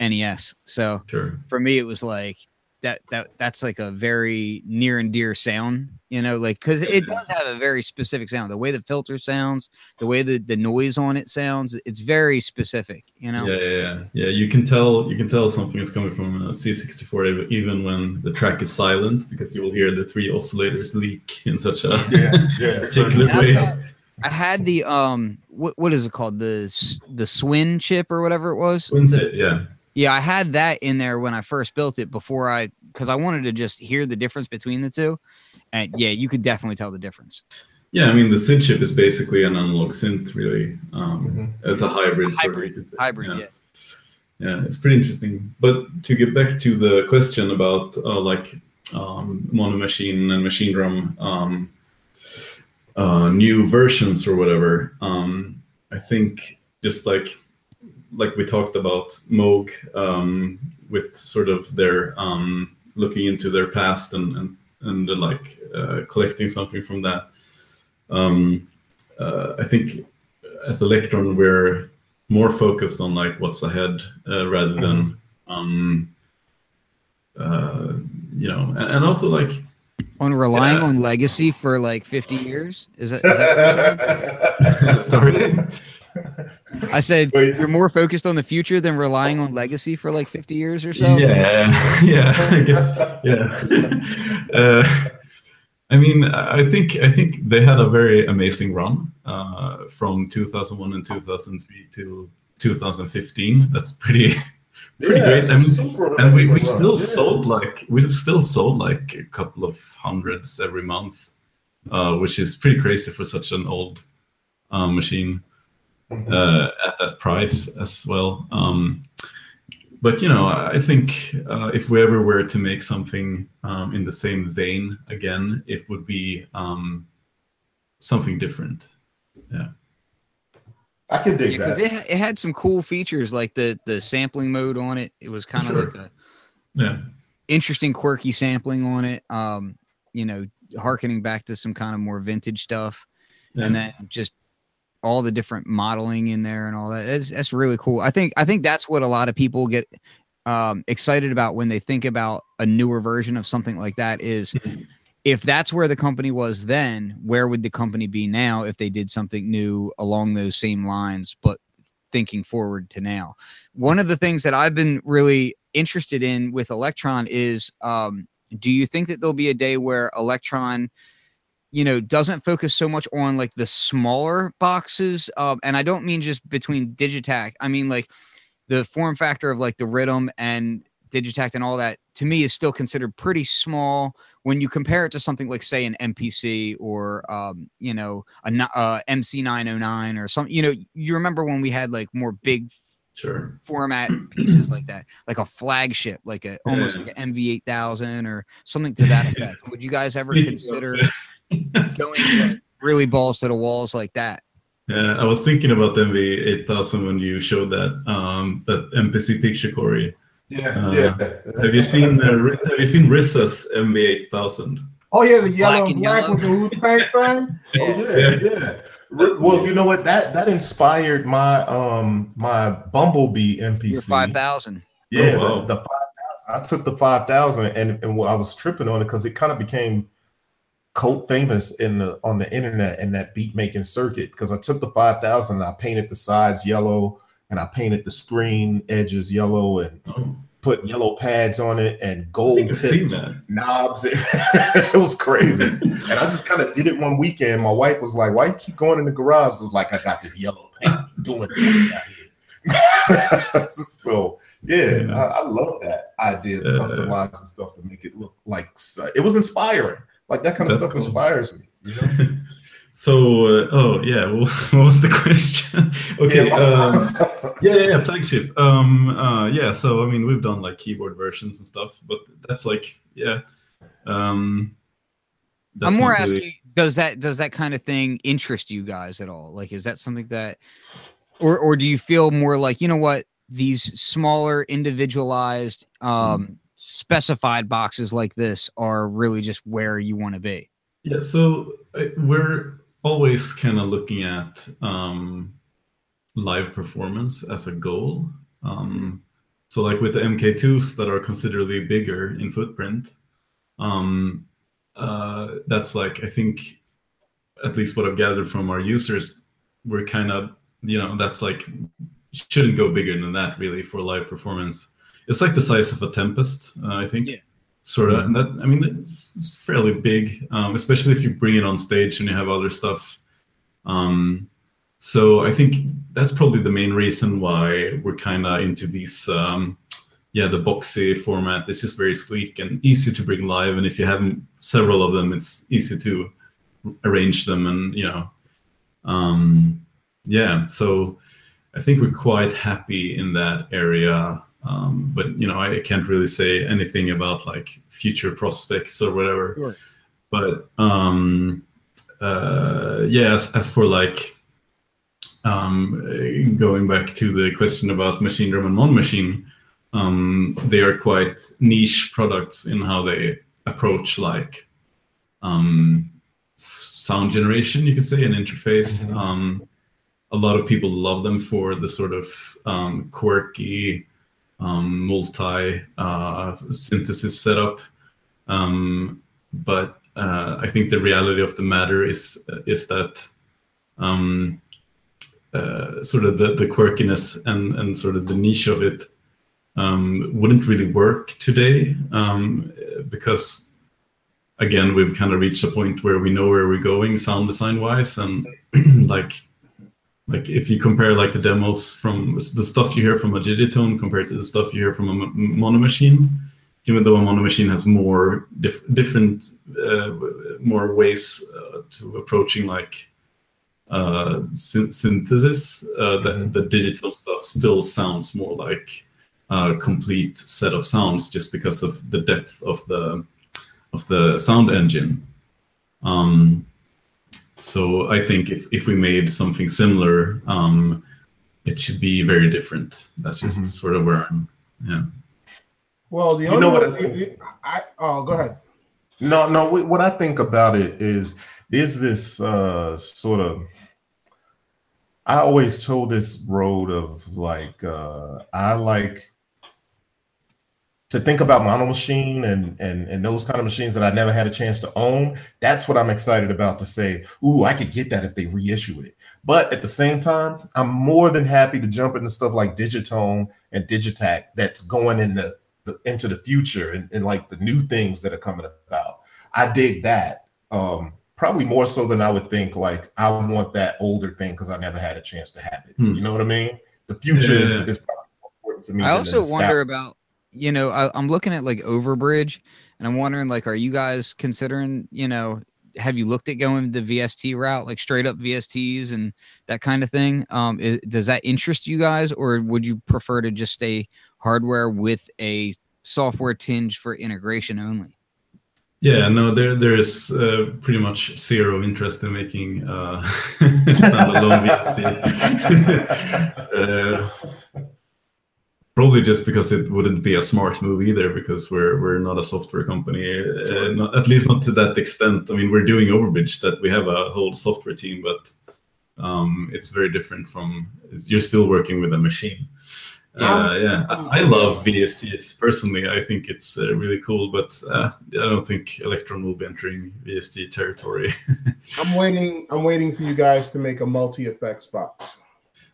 NES. So sure. for me it was like that that that's like a very near and dear sound you know like because it does have a very specific sound the way the filter sounds the way the, the noise on it sounds it's very specific you know yeah, yeah yeah yeah you can tell you can tell something is coming from a c64 even when the track is silent because you will hear the three oscillators leak in such a yeah, yeah. particular way got, I had the um what what is it called the the Swin chip or whatever it was. Swin chip, yeah. Yeah, I had that in there when I first built it before I because I wanted to just hear the difference between the two. And yeah, you could definitely tell the difference. Yeah, I mean the synth chip is basically an analog synth, really. Um, mm-hmm. It's a hybrid. Hybrid, sort of, hybrid, yeah. yeah. Yeah, it's pretty interesting. But to get back to the question about uh, like um, mono machine and machine drum um, uh, new versions or whatever, um, I think just like like we talked about Moog um, with sort of their um, looking into their past and and, and uh, like uh, collecting something from that. Um, uh, I think at Elektron we're more focused on like what's ahead uh, rather than mm-hmm. um, uh, you know, and, and also like on relying yeah. on legacy for like 50 years is that, is that sorry I said Wait. you're more focused on the future than relying on legacy for like 50 years or so. Yeah, yeah, I guess, yeah. uh, I mean, I think I think they had a very amazing run uh, from 2001 and 2003 to 2015. That's pretty pretty yeah, great. And, and we, we still yeah. sold like we still sold like a couple of hundreds every month, uh, which is pretty crazy for such an old uh, machine uh, at that price as well. Um, but you know, I think uh, if we ever were to make something um, in the same vein again, it would be um, something different. Yeah. I can dig yeah, that. It, it, had some cool features like the the sampling mode on it. It was kind of sure. like a yeah interesting, quirky sampling on it. Um, you know, harkening back to some kind of more vintage stuff, yeah. and then just all the different modeling in there and all that. That's, that's really cool. I think I think that's what a lot of people get um, excited about when they think about a newer version of something like that. Is mm-hmm. if that's where the company was then, where would the company be now if they did something new along those same lines, but thinking forward to now? One of the things that I've been really interested in with Elektron is, um, do you think that there'll be a day where Elektron you know doesn't focus so much on like the smaller boxes um, and i don't mean just between Digitakt i mean like the form factor of like the Rytm and Digitakt and all that to me is still considered pretty small when you compare it to something like say an MPC or um, you know a uh, MC909 or something. You know, you remember when we had like more big Sure. format pieces like that, like a flagship, like a almost Yeah. like an MV8000 or something to that effect. Would you guys ever consider going like, really balls to the walls like that? Yeah, I was thinking about the MV8000 when you showed that um, that MPC picture, Corey. Yeah, Uh, yeah. Have you seen uh, Have you seen Rissa's MV8000? Oh yeah, the yellow Black and and black yellow. with the Wu Tang sign. Oh yeah, yeah. Well, you know what? That that inspired my um my Bumblebee MPC. Your 5000. Yeah, Oh, wow. the, the five thousand. I took the five thousand, and and well, I was tripping on it because it kind of became cult famous in the on the internet in that beat making circuit. Because I took the five thousand, and I painted the sides yellow, and I painted the screen edges yellow, and Oh, put yellow pads on it and gold tipped knobs. it was crazy. and I just kind of did it one weekend. My wife was like, Why you keep going in the garage? I was like, I got this yellow paint doing it out here. so yeah, Yeah. I, I love that idea of Yeah. customizing stuff to make it look like it was inspiring. Like that kind of That's stuff cool. inspires me. You know? so, uh, oh yeah, well, what was the question? okay, Yeah, um, yeah, yeah, yeah, flagship. Um, uh, yeah. So I mean, we've done like keyboard versions and stuff, but that's like, yeah. Um, that's I'm more not really- asking, does that does that kind of thing interest you guys at all? Like, is that something that, or or do you feel more like you know what these smaller individualized um specified boxes like this are really just where you want to be? Yeah, so uh, we're always kind of looking at um, live performance as a goal. Um, so, like with the MK2s that are considerably bigger in footprint, um, uh, that's like I think, at least what I've gathered from our users, we're kind of you know that's like shouldn't go bigger than that really for live performance. It's like the size of a Tempest, uh, I think Yeah. sort of. And that I mean, it's, it's fairly big, um, especially if you bring it on stage and you have other stuff. Um, so I think that's probably the main reason why we're kind of into these. Um, yeah, the boxy format. It's just very sleek and easy to bring live. And if you have several of them, it's easy to arrange them. And you know, um, yeah. So I think we're quite happy in that area. Um, but you know, I can't really say anything about like future prospects or whatever. Sure. But um, uh, yeah, as, as for like um, going back to the question about Machinedrum and Monomachine, um, they are quite niche products in how they approach like um, sound generation, you could say, and interface. Mhm. Um, a lot of people love them for the sort of um, quirky um, multi uh, synthesis setup. Um, but uh, I think the reality of the matter is is that um, uh, sort of the, the quirkiness and, and sort of the niche of it um, wouldn't really work today um, because again we've kind of reached a point where we know where we're going sound design wise and like like if you compare like the demos from the stuff you hear from a digitone compared to the stuff you hear from a m- Monomachine even though a Monomachine has more dif- different uh, more ways uh, to approaching like uh, syn- synthesis uh, the, Mhm. the digital stuff still sounds more like a complete set of sounds just because of the depth of the of the sound engine um, so I think if, if we made something similar, um, it should be very different. That's just Mhm. sort of where I'm. Yeah. Well, the You only know what one- I think? I, oh, go ahead. No, no. What I think about it is there's this uh, sort of. I always told this road of like uh, I like to think about Monomachine and and and those kind of machines that I never had a chance to own. That's what I'm excited about to say. Ooh, I could get that if they reissue it. But at the same time, I'm more than happy to jump into stuff like Digitone and Digitakt that's going in the, the into the future and, and like the new things that are coming about. I dig that. Um, probably more so than I would think. Like I want that older thing because I never had a chance to have it. Hmm. You know what I mean? The future is, Yeah. is probably more important to me. I than also wonder about you know, I, I'm looking at like Overbridge, and I'm wondering, like, are you guys considering, you know, have you looked at going the VST route, like straight up VSTs and that kind of thing? Um, is, does that interest you guys, or would you prefer to just stay hardware with a software tinge for integration only? Yeah, no, there there is uh, pretty much zero interest in making uh, standalone VST. uh, probably just because it wouldn't be a smart move either, because we're we're not a software company, uh, not, at least not to that extent. I mean, we're doing Overbridge that we have a whole software team, but um, it's very different from you're still working with a machine. Uh, yeah, I, I love VSTs personally. I think it's uh, really cool, but uh, I don't think Elektron will be entering VST territory. I'm waiting. I'm waiting for you guys to make a multi effects box.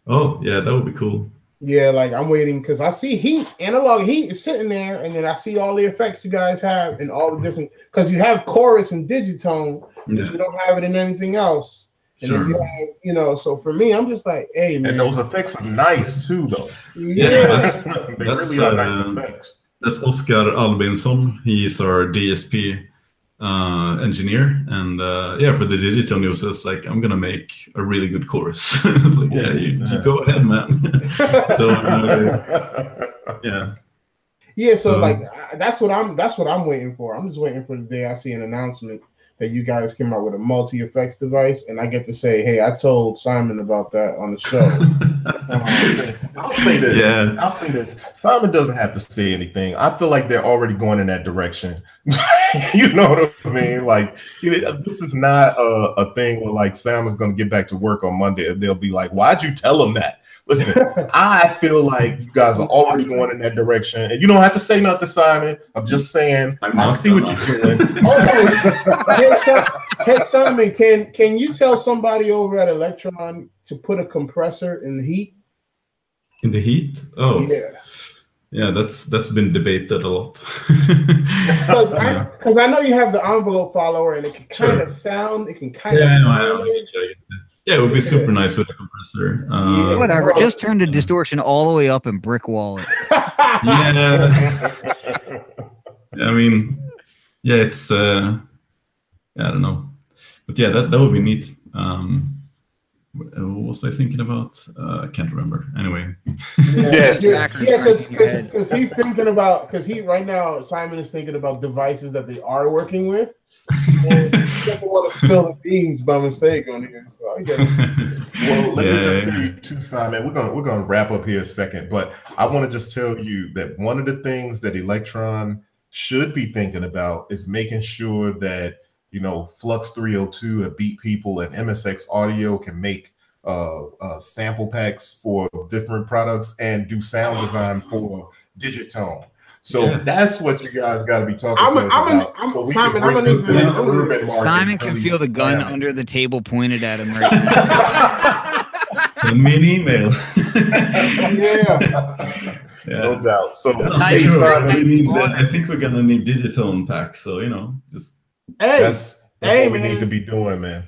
oh yeah, that would be cool. Yeah, like I'm waiting because I see heat, analog heat is sitting there, and then I see all the effects you guys have and all the different because you have chorus and digitone, but Yeah, you don't have it in anything else. And then you sure. have, you know, so for me, I'm just like, hey man, And those effects are nice too, though. yeah, that's- they that's, really are nice uh, effects. That's Oscar Albinsson. He's our DSP uh, engineer, and uh, yeah, for the digital news, it's like I'm gonna make a really good chorus. it's like, yeah, you, you go ahead, man. so uh, yeah, yeah. So Um, like that's what I'm that's what I'm waiting for. I'm just waiting for the day I see an announcement that you guys came out with a multi effects device, and I get to say, hey, I told Simon about that on the show. I'll say this. Yeah. I'll say this. Simon doesn't have to say anything. I feel like they're already going in that direction. you know what I mean? Like, you know, this is not a, a thing where like Sam is going to get back to work on Monday and they'll be like, "Why'd you tell him that?" Listen, I feel like you guys are already going in that direction, and you don't have to say nothing, Simon. I'm just saying. I'm I see what you're doing. Hey, hey, Simon, can can you tell somebody over at Elektron to put a compressor in the heat? in the heat. Oh, Yeah, yeah, that's that's been debated a lot. because I yeah, because I know you have the envelope follower, and it can kind Sure. of sound, it can kind yeah, of no, I. Yeah, it would be super nice with a compressor. Uh, Yeah. Whatever. Just turn the distortion all the way up and brick wall it. yeah. I mean, yeah, it's uh, I don't know, but yeah, that that would be neat. Um, what what was I thinking about? Uh, I can't remember. Anyway, Yeah. yeah, Backwards yeah, right in your head. because he's thinking about because he right now Simon is thinking about devices that they are working with. And he doesn't want to spill the beans by mistake on here. So I get. Well, let me just Yeah. tell you too, Simon. We're gonna we're gonna wrap up here a second, but I want to just tell you that one of the things that Elektron should be thinking about is making sure that you know Flux 302 and Beat People and MSX Audio can make uh, uh, sample packs for different products and do sound design for Digitone. So Yeah. that's what you guys got to be talking I'm to us I'm a- about. I'm- so we Simon, can bring gonna this to the I'm gonna- urban market. Simon can feel the gun slam it. under the table pointed at him right now. Send me an email. Yeah. No yeah. doubt. So, Nice. hey, Sure, Simon, we need that. I think we're gonna need digital packs. So you know, just Hey, That's that's Hey, what we man. need to be doing, man.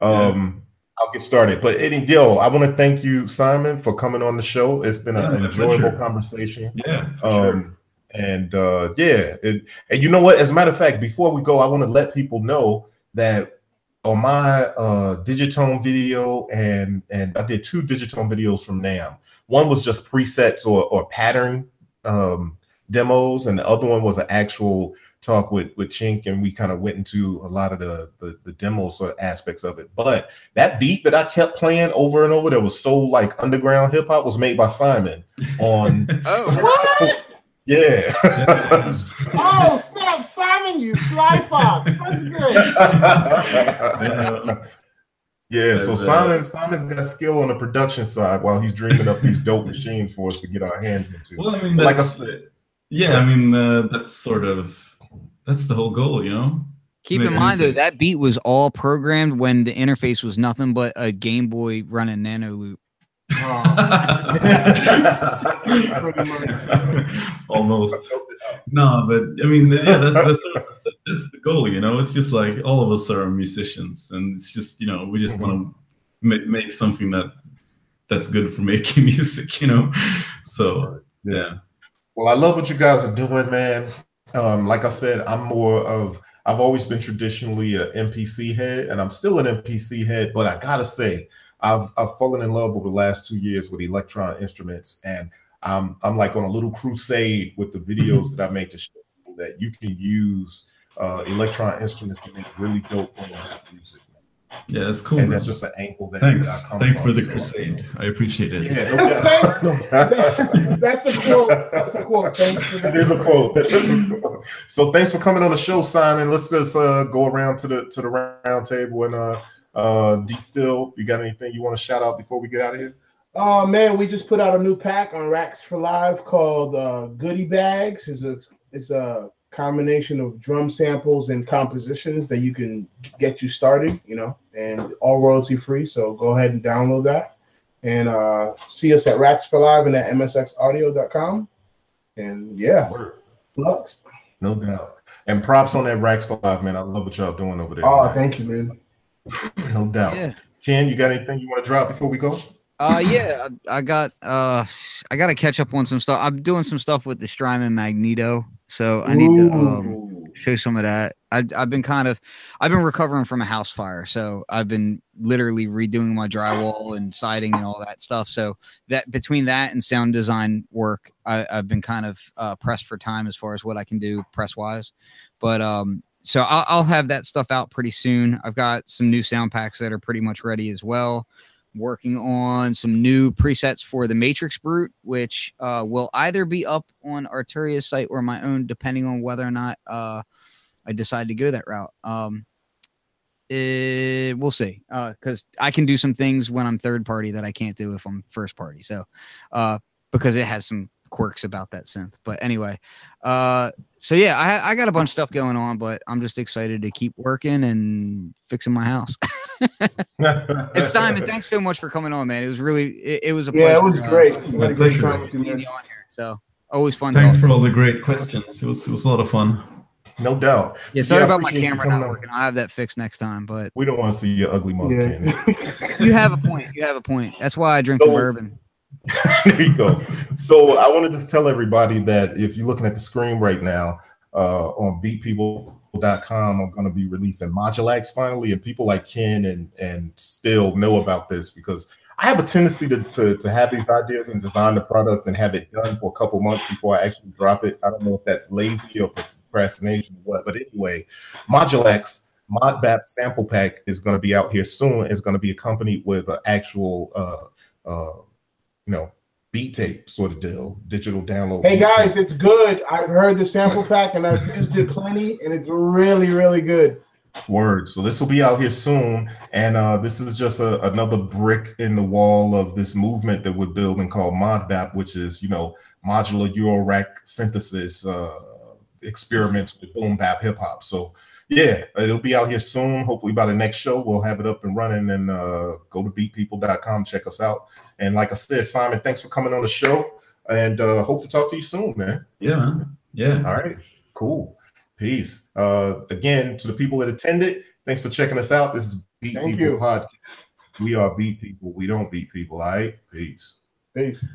Um, I'll get started. But any yo, I want to thank you, Simon, for coming on the show. It's been Yeah, an enjoyable pleasure. conversation. yeah, for sure. Um, and uh, yeah, it, and you know what? As a matter of fact, before we go, I want to let people know that on my uh, Digitone video, and and I did two Digitone videos from NAMM. One was just presets or or pattern um, demos, and the other one was an actual talk with with Cenk, and we kind of went into a lot of the, the the demo sort of aspects of it. But that beat that I kept playing over and over, that was so like underground hip hop, was made by Simon on Oh, yeah. oh, snap, Simon, you sly fox. That's good. yeah, so Uh, Simon Simon's got skill on the production side while he's dreaming up these dope machines for us to get our hands into. Well, I mean, Like I that's, said- yeah, I mean, uh, that's sort of that's the whole goal, you know. keep in Maybe mind though that beat was all programmed when the interface was nothing but a Game Boy running Nanoloop. Pretty. Almost. No, but I mean, yeah, that's, that's that's the goal, you know. It's just like all of us are musicians, and it's just you know we just want to mm-hmm. make make something that that's good for making music, you know. So yeah, Well, I love what you guys are doing, man. Um, like I said, I'm more of I've always been traditionally an MPC head, and I'm still an MPC head. But I gotta say, I've I've fallen in love over the last two years with Elektron instruments, and I'm I'm like on a little crusade with the videos that I make to show that you can use uh, Elektron instruments to make really dope music. Yeah, that's cool. And man. that's just an angle that, thanks. That thanks for the crusade. I appreciate it. Yeah, no that's a quote. That's a quote. Thanks for that is a quote. That is a quote. So thanks for coming on the show, Simon. Let's just uh, go around to the to the round table and uh uh D still. You got anything you want to shout out before we get out of here? Oh man, we just put out a new pack on Racks for Live called uh, Goodie Bags. It's a it's a combination of drum samples and compositions that you can get you started, you know, and all royalty free. So go ahead and download that and uh, see us at Racks for Live and at msxaudio.com. And yeah, plugs. No doubt. And props on that Racks for Live, man. I love what y'all doing over there. Oh, man. thank you, man. no doubt. Yeah. Ken, you got anything you want to drop before we go? Uh yeah, I, I got uh I got to catch up on some stuff. I'm doing some stuff with the Strymon Magneto so I need to um, show some of that. I've, I've been kind of, I've been recovering from a house fire, so I've been literally redoing my drywall and siding and all that stuff. So that between that and sound design work, I, have been kind of uh, pressed for time as far as what I can do press wise. But um, so I'll, I'll have that stuff out pretty soon. I've got some new sound packs that are pretty much ready as well working on some new presets for the MatrixBrute, which uh, will either be up on Arturia's site or my own, depending on whether or not uh, I decide to go that route. Um, it, we'll see, because uh, I can do some things when I'm third party that I can't do if I'm first party. So, uh, because it has some quirks about that synth. But anyway, uh, so yeah, I, I got a bunch of stuff going on, but I'm just excited to keep working and fixing my house. and Simon, thanks so much for coming on, man. It was really, it, it was a pleasure. Yeah, it was great. Uh, my pleasure. Time with you, man. On here, so always fun. Thanks talking. for all the great questions. It was, it was a lot of fun. No doubt. Yeah, sorry yeah, about my camera not working. I'll have that fixed next time, but we don't want to see your ugly mother. Yeah. you have a point. You have a point. That's why I drink so, the bourbon. there you go. So I want to just tell everybody that if you're looking at the screen right now uh, on beatpeople.com, I'm going to be releasing Modulax finally, and people like Ken and and still know about this because I have a tendency to, to, to have these ideas and design the product and have it done for a couple months before I actually drop it. I don't know if that's lazy or procrastination or what, but anyway, Modulax Modbap sample pack is going to be out here soon. It's going to be accompanied with an actual uh, uh, you know, beat tape sort of deal, digital download. Hey guys, tape. it's good. I've heard the sample pack and I've used it plenty, and it's really, really good. Word. So this will be out here soon, and uh, this is just a, another brick in the wall of this movement that we're building called ModBap, which is you know modular Eurorack synthesis uh, experiments with boom bap hip hop. So yeah, it'll be out here soon. Hopefully by the next show we'll have it up and running. And uh, go to beatpeople.com, check us out. And like I said, Simon, thanks for coming on the show and uh, hope to talk to you soon, man. Yeah, Yeah. All right. Cool. Peace. Uh, again, to the people that attended, thanks for checking us out. This is Beat Thank People you. Podcast. We are Beat People. We don't beat people. All right. Peace. Peace.